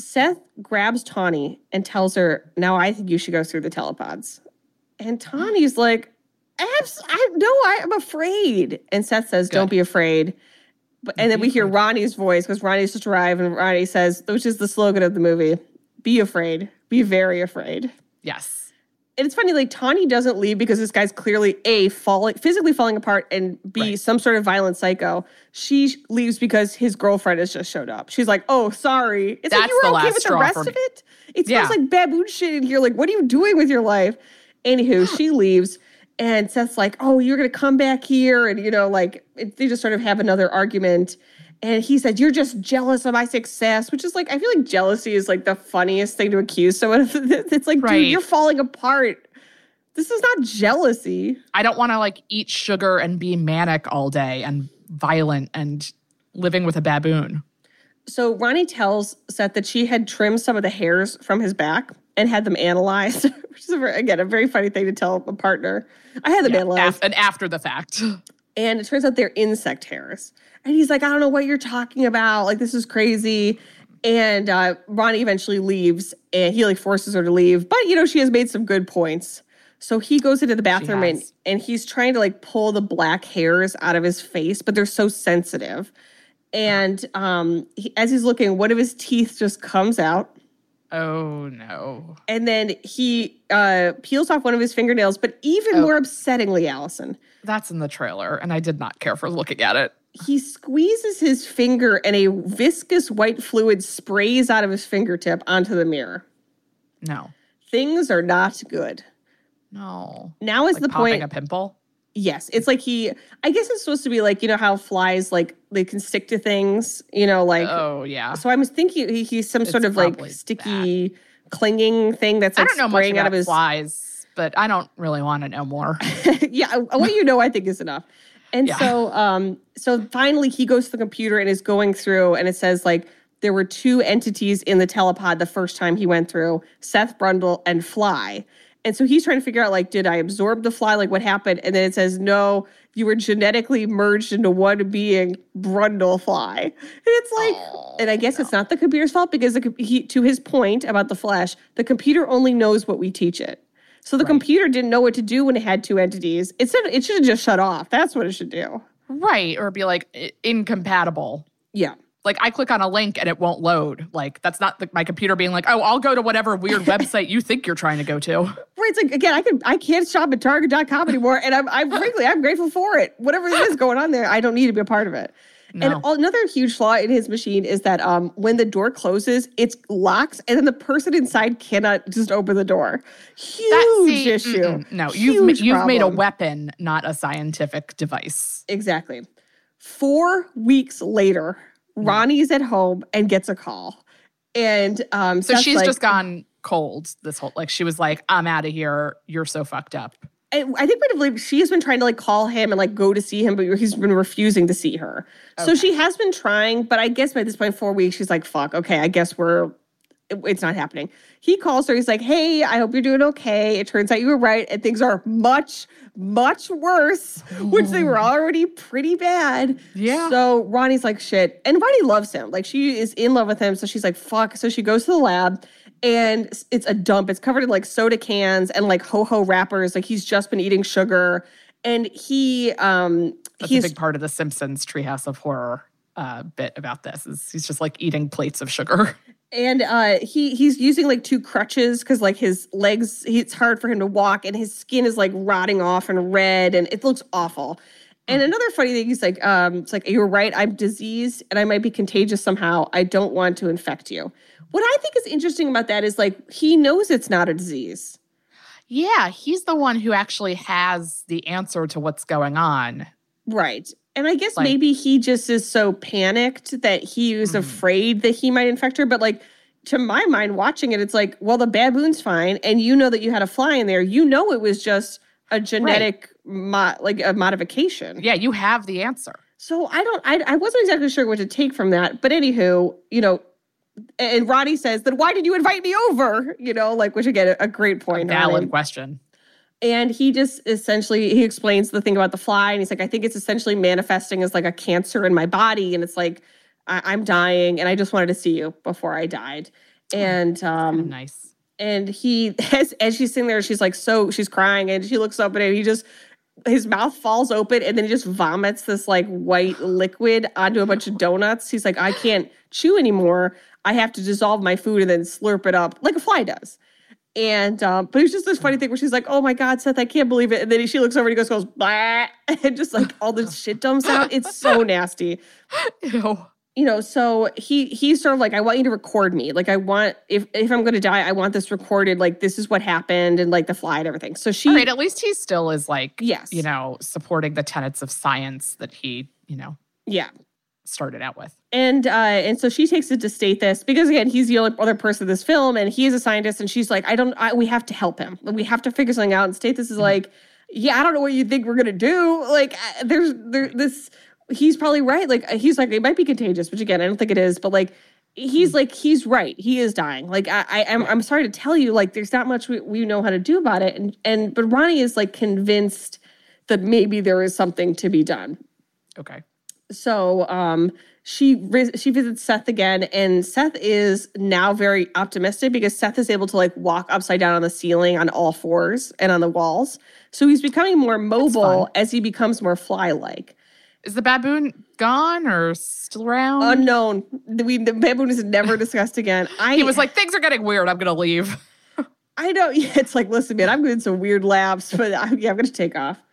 Seth grabs Tawny and tells her, "Now I think you should go through the telepods." And Tawny's like, Abs- I, "No, I'm afraid." And Seth says, "Don't be afraid." But, and then we hear Ronnie's voice because Ronnie's just arrived, and Ronnie says, which is the slogan of the movie: "Be afraid, be very afraid." Yes. And it's funny, like Tawny doesn't leave because this guy's clearly a falling, physically falling apart, and b Right. some sort of violent psycho. She leaves because his girlfriend has just showed up. She's like, "Oh, sorry." It's like you were okay with the rest of it. It smells Yeah. like baboon shit in here. Like, what are you doing with your life? Anywho, she leaves, and Seth's like, "Oh, you're gonna come back here," and you know, like it, they just sort of have another argument. And he said, You're just jealous of my success, which is like, I feel like jealousy is like the funniest thing to accuse someone of. It's like, Right. dude, you're falling apart. This is not jealousy. I don't want to like eat sugar and be manic all day and violent and living with a baboon. So Ronnie tells Seth that she had trimmed some of the hairs from his back and had them analyzed, which is, a again, a very funny thing to tell a partner. I had them Yeah, analyzed. af- and after the fact. and it turns out they're insect hairs. And he's like, I don't know what you're talking about. Like, this is crazy. And uh, Ronnie eventually leaves and he like forces her to leave. But, you know, she has made some good points. So he goes into the bathroom and, and he's trying to like pull the black hairs out of his face, but they're so sensitive. And um, he, as he's looking, one of his teeth just comes out. Oh no. And then he uh, peels off one of his fingernails. But even Oh. more upsettingly, Allison, That's in the trailer, and I did not care for looking at it. He squeezes his finger and a viscous white fluid sprays out of his fingertip onto the mirror. No. Things are not good. No. Now is Like the popping point. a pimple. Yes, it's like he. I guess it's supposed to be like you know how flies like they can stick to things. You know, like oh yeah. so. I was thinking he, he's some sort of like sticky clinging thing that's I don't know much spraying about out of his. flies, but I don't really want to know more. yeah, uh, what you know, I think is enough. And Yeah. so, um, so finally he goes to the computer and is going through, and it says like there were two entities in the telepod the first time he went through: Seth Brundle and Fly. And so he's trying to figure out like, did I absorb the fly? Like, what happened? And then it says, no, you were genetically merged into one being, Brundle Fly. And it's like, and I guess it's not the computer's fault because the, he, to his point about the flesh, the computer only knows what we teach it. So the computer didn't know what to do when it had two entities. It said it should have just shut off. That's what it should do. right. Or be like incompatible. Yeah. Like I click on a link and it won't load. Like that's not the, my computer being like, oh, I'll go to whatever weird website you think you're trying to go to. Right. It's like again, I can I can't shop at Target.com anymore. And I'm I'm frankly I'm grateful for it. Whatever it is going on there, I don't need to be a part of it. And No. all- another huge flaw in his machine is that um, when the door closes, it locks, and then the person inside cannot just open the door. Huge That- see, issue. mm-mm, No, you've you've made a weapon, not a scientific device. Exactly. Four weeks later, Hmm. Ronnie's at home and gets a call. And um, So Seth's she's like- just gone cold this whole like she was like, I'm out of here. You're so fucked up. I think we believe she has been trying to like call him and like go to see him, but he's been refusing to see her. So she has been trying, but I guess by this point, four weeks, she's like, "Fuck, okay, I guess we're, it's not happening." He calls her. He's like, "Hey, I hope you're doing okay. It turns out you were right, and things are much, much worse, which they were already pretty bad." Yeah. So Ronnie's like, "Shit," and Ronnie loves him. Like she is in love with him. So she's like, "Fuck." So she goes to the lab and it's a dump. It's covered in like soda cans and like ho ho wrappers. Like he's just been eating sugar, and he um That's he's a big part of the Simpsons Treehouse of Horror uh, bit about this. Is he's just like eating plates of sugar. and uh he he's using like two crutches because like his legs he, it's hard for him to walk and his skin is like rotting off and red and it looks awful. And another funny thing, is like, um, it's like, you're right, I'm diseased and I might be contagious somehow. I don't want to infect you. What I think is interesting about that is like he knows it's not a disease. yeah, he's the one who actually has the answer to what's going on. Right. And I guess Like- maybe he just is so panicked that he was afraid that he might infect her. But like to my mind, watching it, it's like, well, the baboon's fine, and you know that you had a fly in there. You know it was just a genetic mo- like a modification. Yeah, you have the answer. So I don't I I wasn't exactly sure what to take from that. But anywho, you know, and Ronnie says, then why did you invite me over? You know, like which again, a great point. Valid Ronnie. question. And he just essentially he explains the thing about the fly, and he's like, I think it's essentially manifesting as like a cancer in my body, and it's like I- I'm dying, and I just wanted to see you before I died. And um, Nice. and he as as she's sitting there, she's like so she's crying, and she looks up at him. He just his mouth falls open, and then he just vomits this like white liquid onto a bunch of donuts. He's like, I can't chew anymore. I have to dissolve my food and then slurp it up like a fly does. And um, but it's just this funny thing where she's like, "Oh my God, Seth, I can't believe it!" And then she looks over and he goes, "Goes blah," and just like all this shit dumps out. It's so nasty, Ew. You know. So he he's sort of like, "I want you to record me. Like, I want if if I'm going to die, I want this recorded. Like, this is what happened, and like the fly and everything." So she, right, at least he still is like, Yes. you know, supporting the tenets of science that he, you know, yeah, started out with. and uh, and so she takes it to Stathis because again, he's the only other person in this film, and he is a scientist, and she's like, "I don't. I, we have to help him. We have to figure something out." And Stathis is like, "Yeah, I don't know what you think we're gonna do. Like, uh, there's there this." He's probably right. Like he's like it might be contagious, which again I don't think it is, but like he's like he's right. He is dying. Like I, I I'm I'm sorry to tell you, like there's not much we, we know how to do about it. And and but Ronnie is like convinced that maybe there is something to be done Okay. so um she she visits Seth again and Seth is now very optimistic because Seth is able to like walk upside down on the ceiling on all fours and on the walls. So he's becoming more mobile as he becomes more fly-like. Is the baboon gone or still around? Unknown. The, we, the baboon is never discussed again. I he was like, things are getting weird. I'm going to leave. I know. Yeah, it's like, listen, man, I'm doing some weird laps, but I, yeah, I'm going to take off.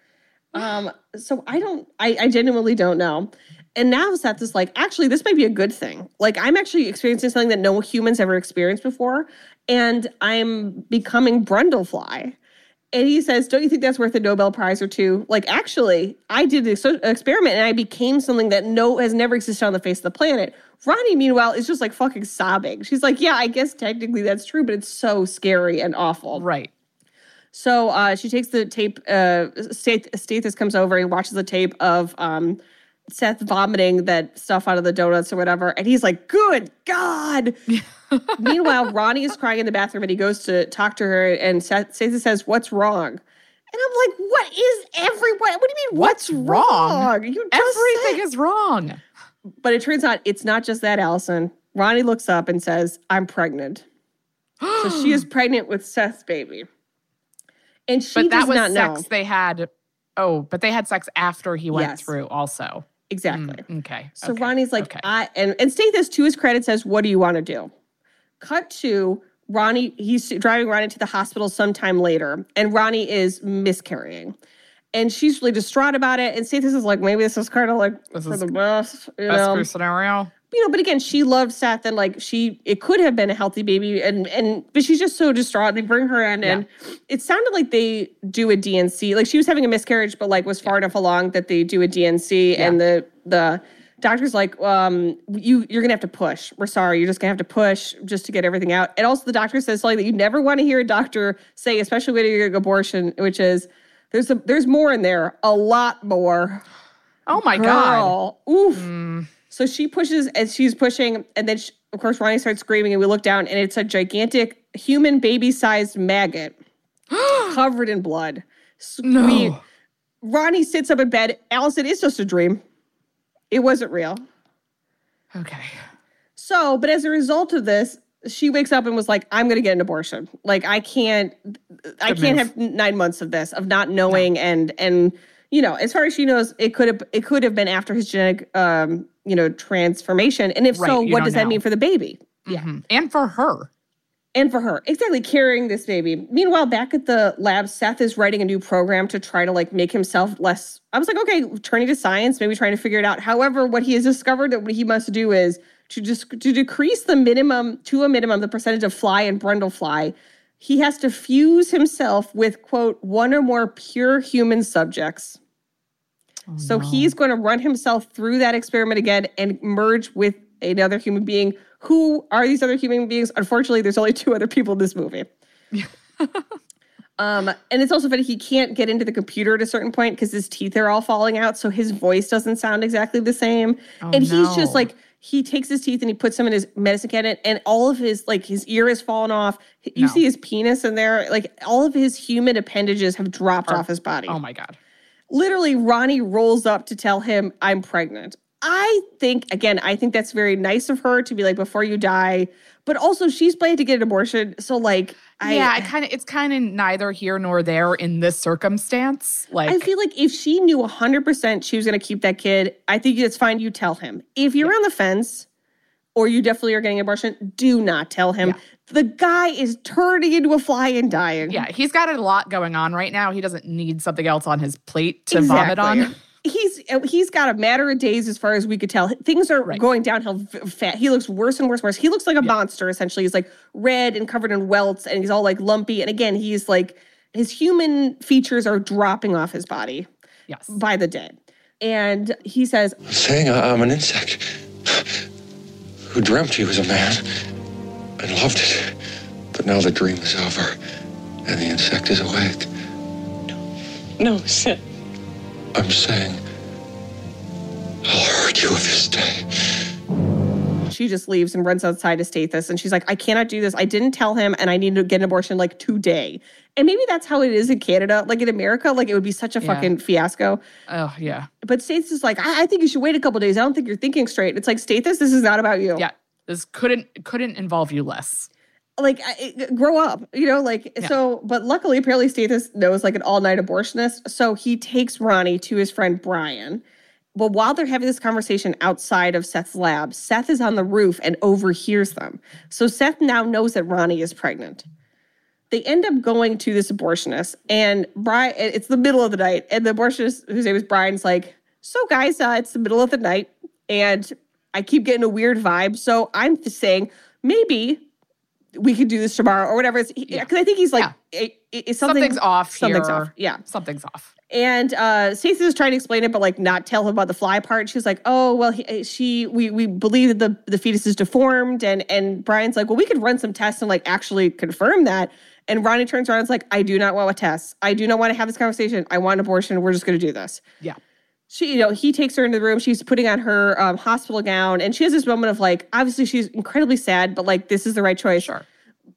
Um, so I don't, I, I genuinely don't know. And now Seth is like, actually, this might be a good thing. Like, I'm actually experiencing something that no humans ever experienced before, and I'm becoming Brundlefly. And he says, Don't you think that's worth a Nobel Prize or two? Like, actually, I did ex- experiment and I became something that no has never existed on the face of the planet. Ronnie, meanwhile, is just like fucking sobbing. She's like, Yeah, I guess technically that's true, but it's so scary and awful. Right. So uh, she takes the tape. Uh, Stath- Stathis comes over and watches the tape of um, Seth vomiting that stuff out of the donuts or whatever, and he's like, "Good God!" Meanwhile, Ronnie is crying in the bathroom, and he goes to talk to her, and Seth Stathis says, "What's wrong?" And I'm like, "What is everyone? What do you mean? What's, wrong? You just Everything said- is wrong. But it turns out it's not just that, Allison. Ronnie looks up and says, "I'm pregnant." so she is pregnant with Seth's baby, and she But that does was not sex know they had. Oh, but they had sex after he went Yes. through also. exactly. Mm, okay. So okay, Ronnie's like, okay. I and and Stathis to his credit says, "What do you want to do?" Cut to Ronnie. He's driving Ronnie to the hospital sometime later, and Ronnie is miscarrying, and she's really distraught about it. And Stathis is like, "Maybe this is kind of like This for is the best, you Best know." case scenario. you know, but again, she loved Seth and like she it could have been a healthy baby and and but she's just so distraught. They bring her in and it sounded like they do a D&C. Like she was having a miscarriage, but like was far enough along that they do a D&C and the the doctor's like, um, you you're gonna have to push. We're sorry, you're just gonna have to push just to get everything out. And also the doctor says something that you never want to hear a doctor say, especially when you're getting an abortion, which is there's a, there's more in there, a lot more. Oh my god. Girl, Oof. So she pushes as she's pushing, and then she, of course Ronnie starts screaming, and we look down, and it's a gigantic human baby-sized maggot covered in blood. S- No. Ronnie sits up in bed. Allison, it's just a dream. It wasn't real. Okay. So, but as a result of this, she wakes up and was like, "I'm going to get an abortion. Like, I can't, I Good can't move. have nine months of this of not knowing and and you know, as far as she knows, it could have it could have been after his genetic, um, you know, transformation. And if Right, so, what does that mean for the baby Mhm. And for her. And for her? Exactly, carrying this baby. Meanwhile, back at the lab, Seth is writing a new program to try to like make himself less. I was like, okay, turning to science, maybe trying to figure it out. However, what he has discovered that what he must do is to just to decrease the minimum to a minimum the percentage of fly and brundle fly He has to fuse himself with quote one or more pure human subjects. Oh, so he's going to run himself through that experiment again and merge with another human being. Who are these other human beings? Unfortunately, there's only two other people in this movie. Um, and it's also funny he can't get into the computer at a certain point because his teeth are all falling out, so his voice doesn't sound exactly the same. Oh, and he's just like he takes his teeth and he puts them in his medicine cabinet, and all of his like his ear has fallen off. You No. see his penis in there, like all of his human appendages have dropped off his body. Oh my god. Literally, Ronnie rolls up to tell him, "I'm pregnant." I think again, I think that's very nice of her to be like, "Before you die," but also she's planning to get an abortion, so like, I, yeah, I kind of it's kind of neither here nor there in this circumstance. Like I feel like if she knew 100% she was going to keep that kid, I think it's fine you tell him. If you're on the fence or you definitely are getting an abortion, do not tell him. Yeah. The guy is turning into a fly and dying. yeah, he's got a lot going on right now. He doesn't need something else on his plate to vomit on. Exactly. He's he's got a matter of days as far as we could tell. Things are Right. going downhill v- fat. He looks worse and worse and worse. He looks like a monster essentially. He's like red and covered in welts and he's all like lumpy and again, he's like his human features are dropping off his body Yes. by the day. And he says, I'm Saying I- I'm an insect who dreamt he was a man and loved it. But now the dream is over and the insect is awake. No, Seth. I'm saying I'll hurt you this day. she just leaves and runs outside to Stathis. And she's like, I cannot do this. I didn't tell him, and I need to get an abortion like today. And maybe that's how it is in Canada. Like in America, like it would be such a Yeah. fucking fiasco. Oh yeah. But Stathis is like, I, I think you should wait a couple days. I don't think you're thinking straight. It's like, Stathis, this is not about you. Yeah. This couldn't couldn't involve you less. Like, I, grow up, you know, like, Yeah. so, but luckily, apparently, Stathis knows like an all night abortionist. So he takes Ronnie to his friend Brian. But while they're having this conversation outside of Seth's lab, Seth is on the roof and overhears them. So Seth now knows that Ronnie is pregnant. They end up going to this abortionist, and Brian, it's the middle of the night, and the abortionist, whose name is Brian's like, So, guys, uh, it's the middle of the night, and I keep getting a weird vibe. So I'm saying maybe we could do this tomorrow or whatever. Because Yeah. I think he's like, Yeah. it, it's something, something's off Something's here. off. Yeah. Something's off. And uh Stacey was trying to explain it, but like not tell him about the fly part. She was like, "Oh, well, he, she we we believe that the the fetus is deformed." And and Brian's like, "Well, we could run some tests and like actually confirm that." And Ronnie turns around and is like, "I do not want a test. I do not want to have this conversation. I want an abortion. We're just going to do this." Yeah. She, you know, he takes her into the room. She's putting on her um, hospital gown, and she has this moment of like, obviously she's incredibly sad, but like this is the right choice. Sure.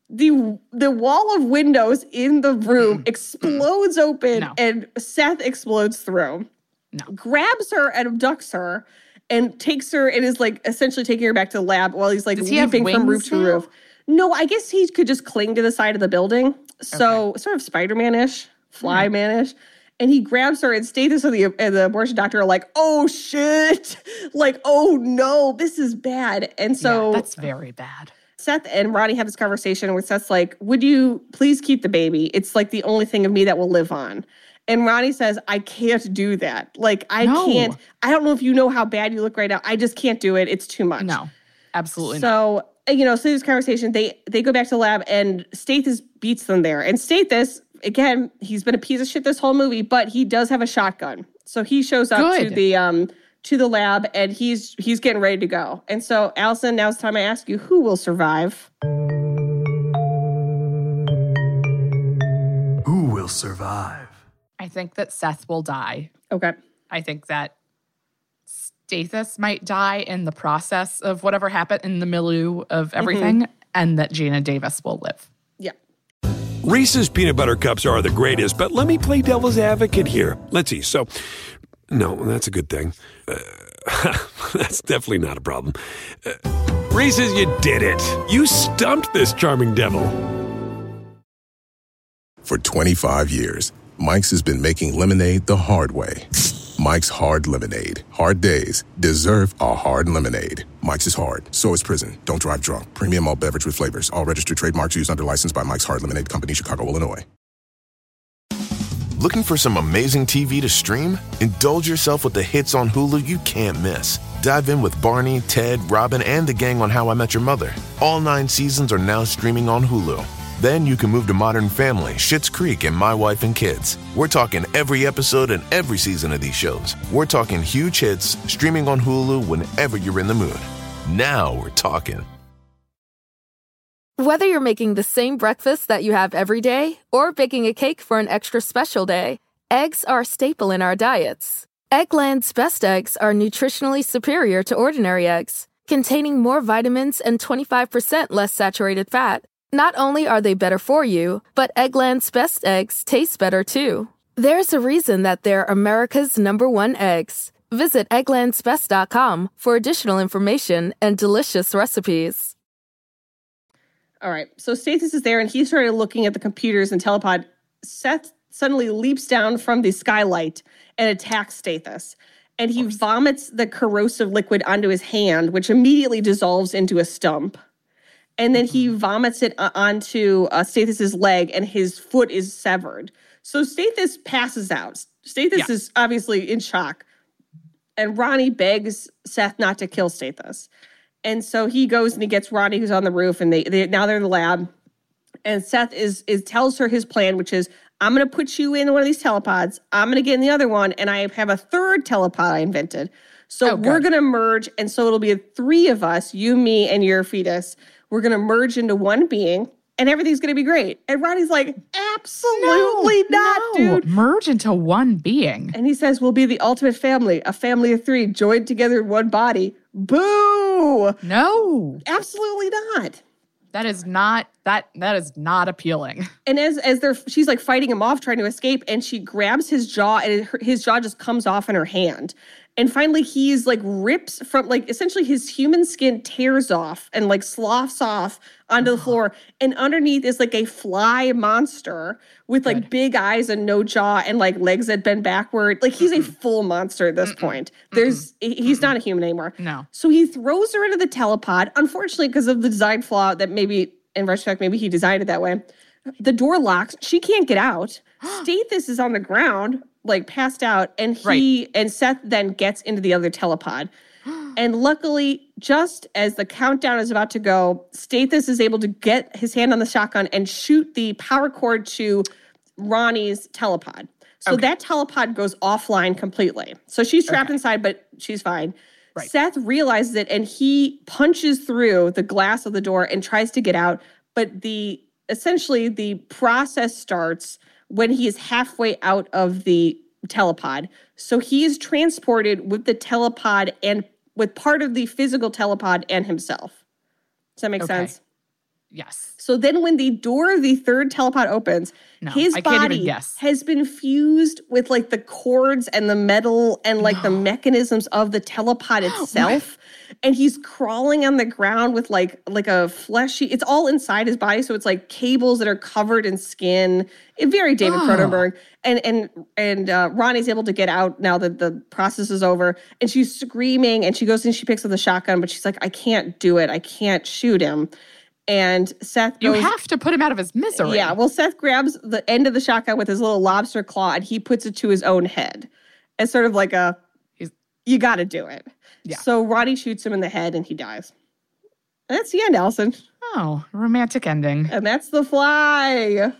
The the wall of windows in the room explodes open, No. and Seth explodes through. No. grabs her and abducts her, and takes her and is like essentially taking her back to the lab while he's like Does he leaping from roof to now? roof. No, I guess he could just cling to the side of the building. So sort of Spider Man ish, Fly. Man ish. And he grabs her and Stathis and the, and the abortion doctor are like, oh shit. Like, oh no, this is bad. And so yeah, that's very bad. Seth and Ronnie have this conversation where Seth's like, Would you please keep the baby? It's like the only thing of me that will live on. And Ronnie says, I can't do that. Like, I No. can't. I don't know if you know how bad you look right now. I just can't do it. It's too much. No, absolutely not. So, uh, you know, so this conversation, they they go back to the lab and Stathis beats them there. And Stathis, again, he's been a piece of shit this whole movie, but he does have a shotgun. So he shows up to the um to the lab and he's he's getting ready to go. And so, Allison, now it's time I ask you, who will survive? Who will survive? I think that Seth will die. Okay. I think that Stathis might die in the process of whatever happened in the milieu of everything, and that Geena Davis will live. Reese's peanut butter cups are the greatest, but let me play devil's advocate here. Let's see. So, no, that's a good thing. Uh, that's definitely not a problem. Uh, Reese's, you did it. You stumped this charming devil. For 25 years, Mike's has been making lemonade the hard way. Mike's Hard Lemonade. Hard days deserve a hard lemonade. Mike's is hard, so is prison. Don't drive drunk. Premium all beverage with flavors. All registered trademarks used under license by Mike's Hard Lemonade Company, Chicago, Illinois. Looking for some amazing TV to stream? Indulge yourself with the hits on Hulu you can't miss. Dive in with Barney, Ted, Robin, and the gang on How I Met Your Mother. All nine seasons are now streaming on Hulu. Then you can move to Modern Family, Schitt's Creek, and My Wife and Kids. We're talking every episode and every season of these shows. We're talking huge hits streaming on Hulu whenever you're in the mood. Now we're talking. Whether you're making the same breakfast that you have every day or baking a cake for an extra special day, eggs are a staple in our diets. Eggland's best eggs are nutritionally superior to ordinary eggs, containing more vitamins and 25% less saturated fat. Not only are they better for you, but Eggland's best eggs taste better too. There's a reason that they're America's number one eggs. Visit egglandsbest.com for additional information and delicious recipes. All right. So Stathis is there and he started looking at the computers and telepod. Seth suddenly leaps down from the skylight and attacks Stathis. And he vomits the corrosive liquid onto his hand, which immediately dissolves into a stump. And then he vomits it uh, onto uh, Stathis's leg, and his foot is severed. So Stathis passes out. Stathis Yeah. is obviously in shock. And Ronnie begs Seth not to kill Stathis. And so he goes and he gets Ronnie, who's on the roof, and they, they now they're in the lab. And Seth is is tells her his plan, which is I'm gonna put you in one of these telepods. I'm gonna get in the other one, and I have a third telepod I invented. So Oh, we're gonna merge, and so it'll be three of us, you, me, and your fetus. We're gonna merge into one being, and everything's gonna be great. And Ronnie's like, absolutely not, No, dude. Merge into one being. And he says, We'll be the ultimate family, a family of three joined together in one body. Boo! No, Absolutely not. That is not that. That is not appealing. And as as they're she's like fighting him off, trying to escape, and she grabs his jaw, and his jaw just comes off in her hand. And finally, he's like rips from like essentially his human skin tears off and like sloughs off onto the floor. And underneath is like a fly monster with like big eyes and no jaw and like legs that bend backward. Like he's a full monster at this point. There's he- he's not a human anymore. No. So he throws her into the telepod. Unfortunately, because of the design flaw that maybe in retrospect, maybe he designed it that way. The door locks. She can't get out. Stathis is on the ground, like passed out, and he and Seth then gets into the other telepod. And luckily, just as the countdown is about to go, Stathis is able to get his hand on the shotgun and shoot the power cord to Ronnie's telepod. So Okay. that telepod goes offline completely. So she's trapped Okay. inside, but she's fine. Right. Seth realizes it and he punches through the glass of the door and tries to get out. But the essentially the process starts when he is halfway out of the telepod. So he is transported with the telepod and with part of the physical telepod and himself. Does that make Okay. sense? Yes. So then when the door of the third telepod opens, No, his I body has been fused with like the cords and the metal and like the mechanisms of the telepod itself. And he's crawling on the ground with like like a fleshy it's all inside his body so it's like cables that are covered in skin it very david Oh. cronenberg and and and uh, ronnie's able to get out now that the process is over and she's screaming and she goes and she picks up the shotgun but she's like i can't do it i can't shoot him and seth You have to put him out of his misery. yeah, well, Seth grabs the end of the shotgun with his little lobster claw and he puts it to his own head. It's sort of like a, you got to do it. Yeah. So Ronnie shoots him in the head and he dies. And that's the end, Alison. Oh, romantic ending. And that's the fly.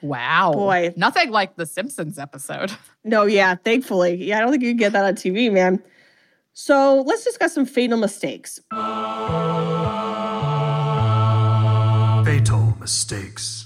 Wow. Boy. Nothing like the Simpsons episode. No, yeah, thankfully. Yeah, I don't think you can get that on TV, man. So let's discuss some fatal mistakes. Fatal mistakes.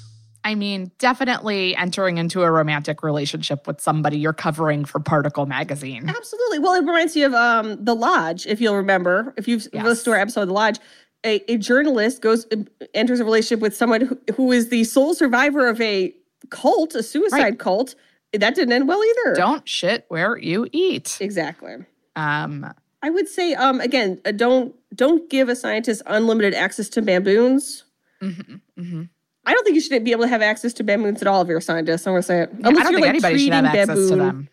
I mean, definitely entering into a romantic relationship with somebody you're covering for Particle magazine. Absolutely. Well, it reminds you of um, The Lodge, if you'll remember. If you've Yes. listened to our episode of The Lodge, a, a journalist goes enters a relationship with someone who, who is the sole survivor of a cult, a suicide Right. cult. That didn't end well either. Don't shit where you eat. Exactly. Um, I would say, um, again, uh, don't don't give a scientist unlimited access to baboons. mhm, mhm. I don't think you should be able to have access to baboons at all if you're a scientist. I'm gonna say it. I don't think anybody should have access to them.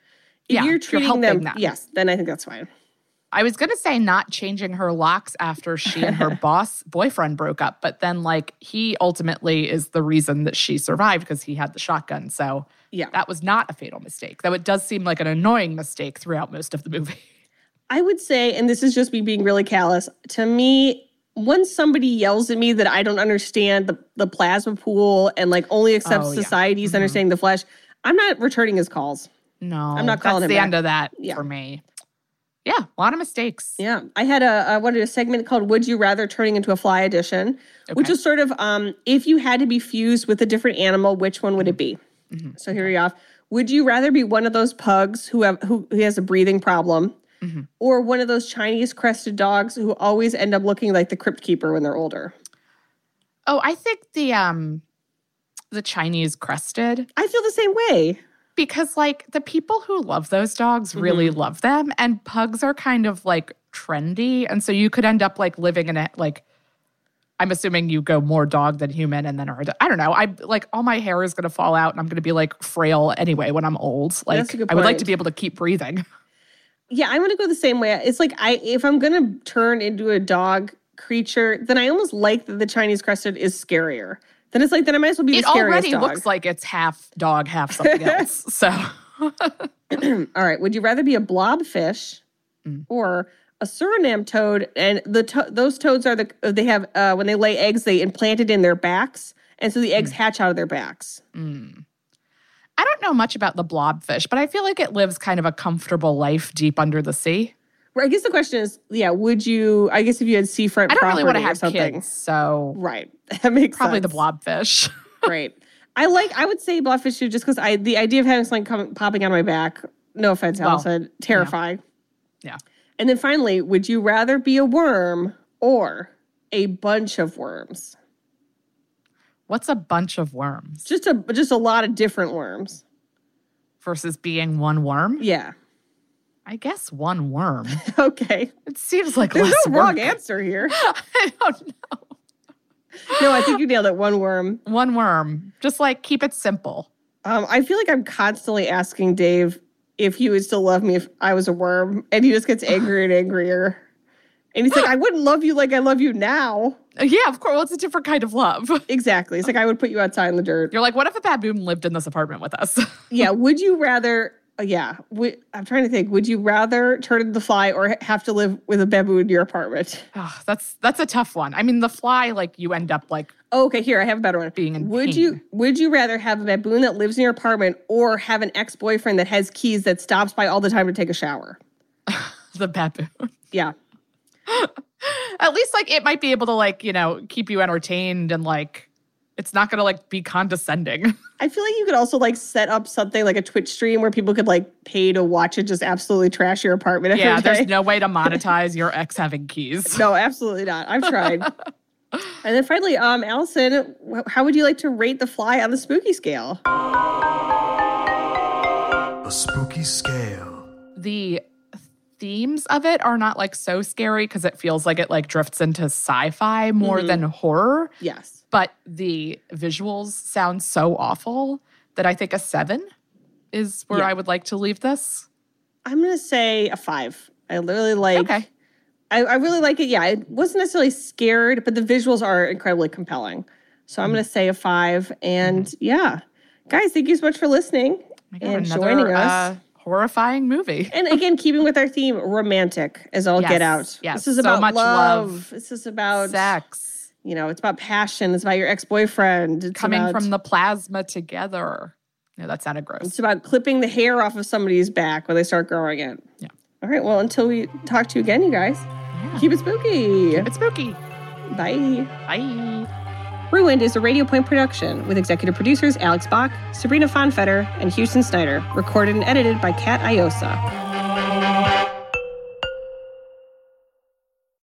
If Yeah, you're you're treating them, them. yes, then I think that's fine. I was gonna say not changing her locks after she and her boss boyfriend broke up, but then like he ultimately is the reason that she survived because he had the shotgun. So Yeah. that was not a fatal mistake. Though it does seem like an annoying mistake throughout most of the movie. I would say, and this is just me being really callous, to me, once somebody yells at me that I don't understand the, the plasma pool and like only accepts Oh, yeah. society's Mhm. understanding the flesh, I'm not returning his calls. No, I'm not calling that's him the back. end of that Yeah. for me. Yeah, a lot of mistakes. Yeah. I had a I wanted a segment called Would You Rather turning into a fly edition, which is sort of um if you had to be fused with a different animal, which one would it be? Mm-hmm. So here you are. Would you rather be one of those pugs who have who, who has a breathing problem? Mm-hmm. Or one of those Chinese crested dogs who always end up looking like the crypt keeper when they're older. Oh, I think the um the Chinese crested I feel the same way. because like the people who love those dogs really Mm-hmm. love them and pugs are kind of like trendy and so you could end up like living in a like I'm assuming you go more dog than human and then are I don't know. I like all my hair is going to fall out and I'm going to be like frail anyway when I'm old. Like That's a good I would like to be able to keep breathing. Yeah, I'm gonna go the same way. It's like I if I'm gonna turn into a dog creature, then I almost like that the Chinese crested is scarier. Then it's like then I might as well be It the already dog. looks like it's half dog, half something else. So All right. Would you rather be a blobfish Mm. or a Suriname toad? And the to- those toads are the they have uh, when they lay eggs, they implant it in their backs, and so the Mm. eggs hatch out of their backs. I don't know much about the blobfish, but I feel like it lives kind of a comfortable life deep under the sea. I guess the question is, yeah, would you? I guess if you had seafront I don't really want to have something, kids, so right? That makes probably the blobfish. Right. I like. I would say blobfish too, just because I the idea of having something come, popping on my back. No offense, Well, Alison. Terrifying. Yeah. And then finally, would you rather be a worm or a bunch of worms? What's a bunch of worms Just a just a lot of different worms. versus being one worm? Yeah. I guess one worm. Okay. It seems like There's no wrong answer here. I don't know. No, I think you nailed it. One worm. One worm. Just like keep it simple. Um, I feel like I'm constantly asking Dave if he would still love me if I was a worm, and he just gets angrier and angrier. And he's like, I wouldn't love you like I love you now. Yeah, of course. Well, it's a different kind of love. Exactly. It's like I would put you outside in the dirt. You're like, what if a baboon lived in this apartment with us? Yeah. Would you rather uh, yeah. Would, I'm trying to think. Would you rather turn into the fly or have to live with a baboon in your apartment? Oh, that's that's a tough one. I mean, the fly, like you end up like Oh, okay, here I have a better one. being in Would pain. you would you rather have a baboon that lives in your apartment or have an ex boyfriend that has keys that stops by all the time to take a shower? the baboon? Yeah. At least like it might be able to like you know keep you entertained and like it's not gonna like be condescending. I feel like you could also like set up something like a Twitch stream where people could like pay to watch it just absolutely trash your apartment. every yeah, there's no way to monetize your ex having keys. No, absolutely not. I've tried. and then finally, um, Alison, how would you like to rate the fly on the spooky scale? A spooky scale. the themes of it are not like so scary because it feels like it like drifts into sci-fi more Mhm. than horror Yes. but the visuals sound so awful that i think a seven is where Yeah. i would like to leave this I'm gonna say a five. I literally like. Okay. I, I really like it. Yeah, I wasn't necessarily scared, but the visuals are incredibly compelling. So Mm-hmm. I'm gonna say a five. And yeah, guys, thank you so much for listening and another, joining us. uh, horrifying movie and again, keeping with our theme, romantic as all get out. yes, This is so about much love. love. This is about sex You know, it's about passion. It's about your ex boyfriend. Coming about, from the plasma together no that sounded gross It's about clipping the hair off of somebody's back when they start growing it. Yeah. All right. Well, until we talk to you again, you guys, keep it spooky. it's spooky Bye. bye Ruined is a Radio Point production with executive producers Alex Bach, Sabrina Fonfetter, and Houston Snyder. Recorded and edited by Kat Iosa.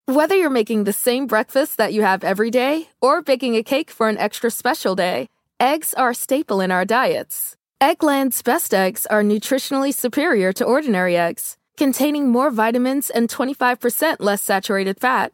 Whether you're making the same breakfast that you have every day or baking a cake for an extra special day, eggs are a staple in our diets. Eggland's best eggs are nutritionally superior to ordinary eggs, containing more vitamins and 25% less saturated fat.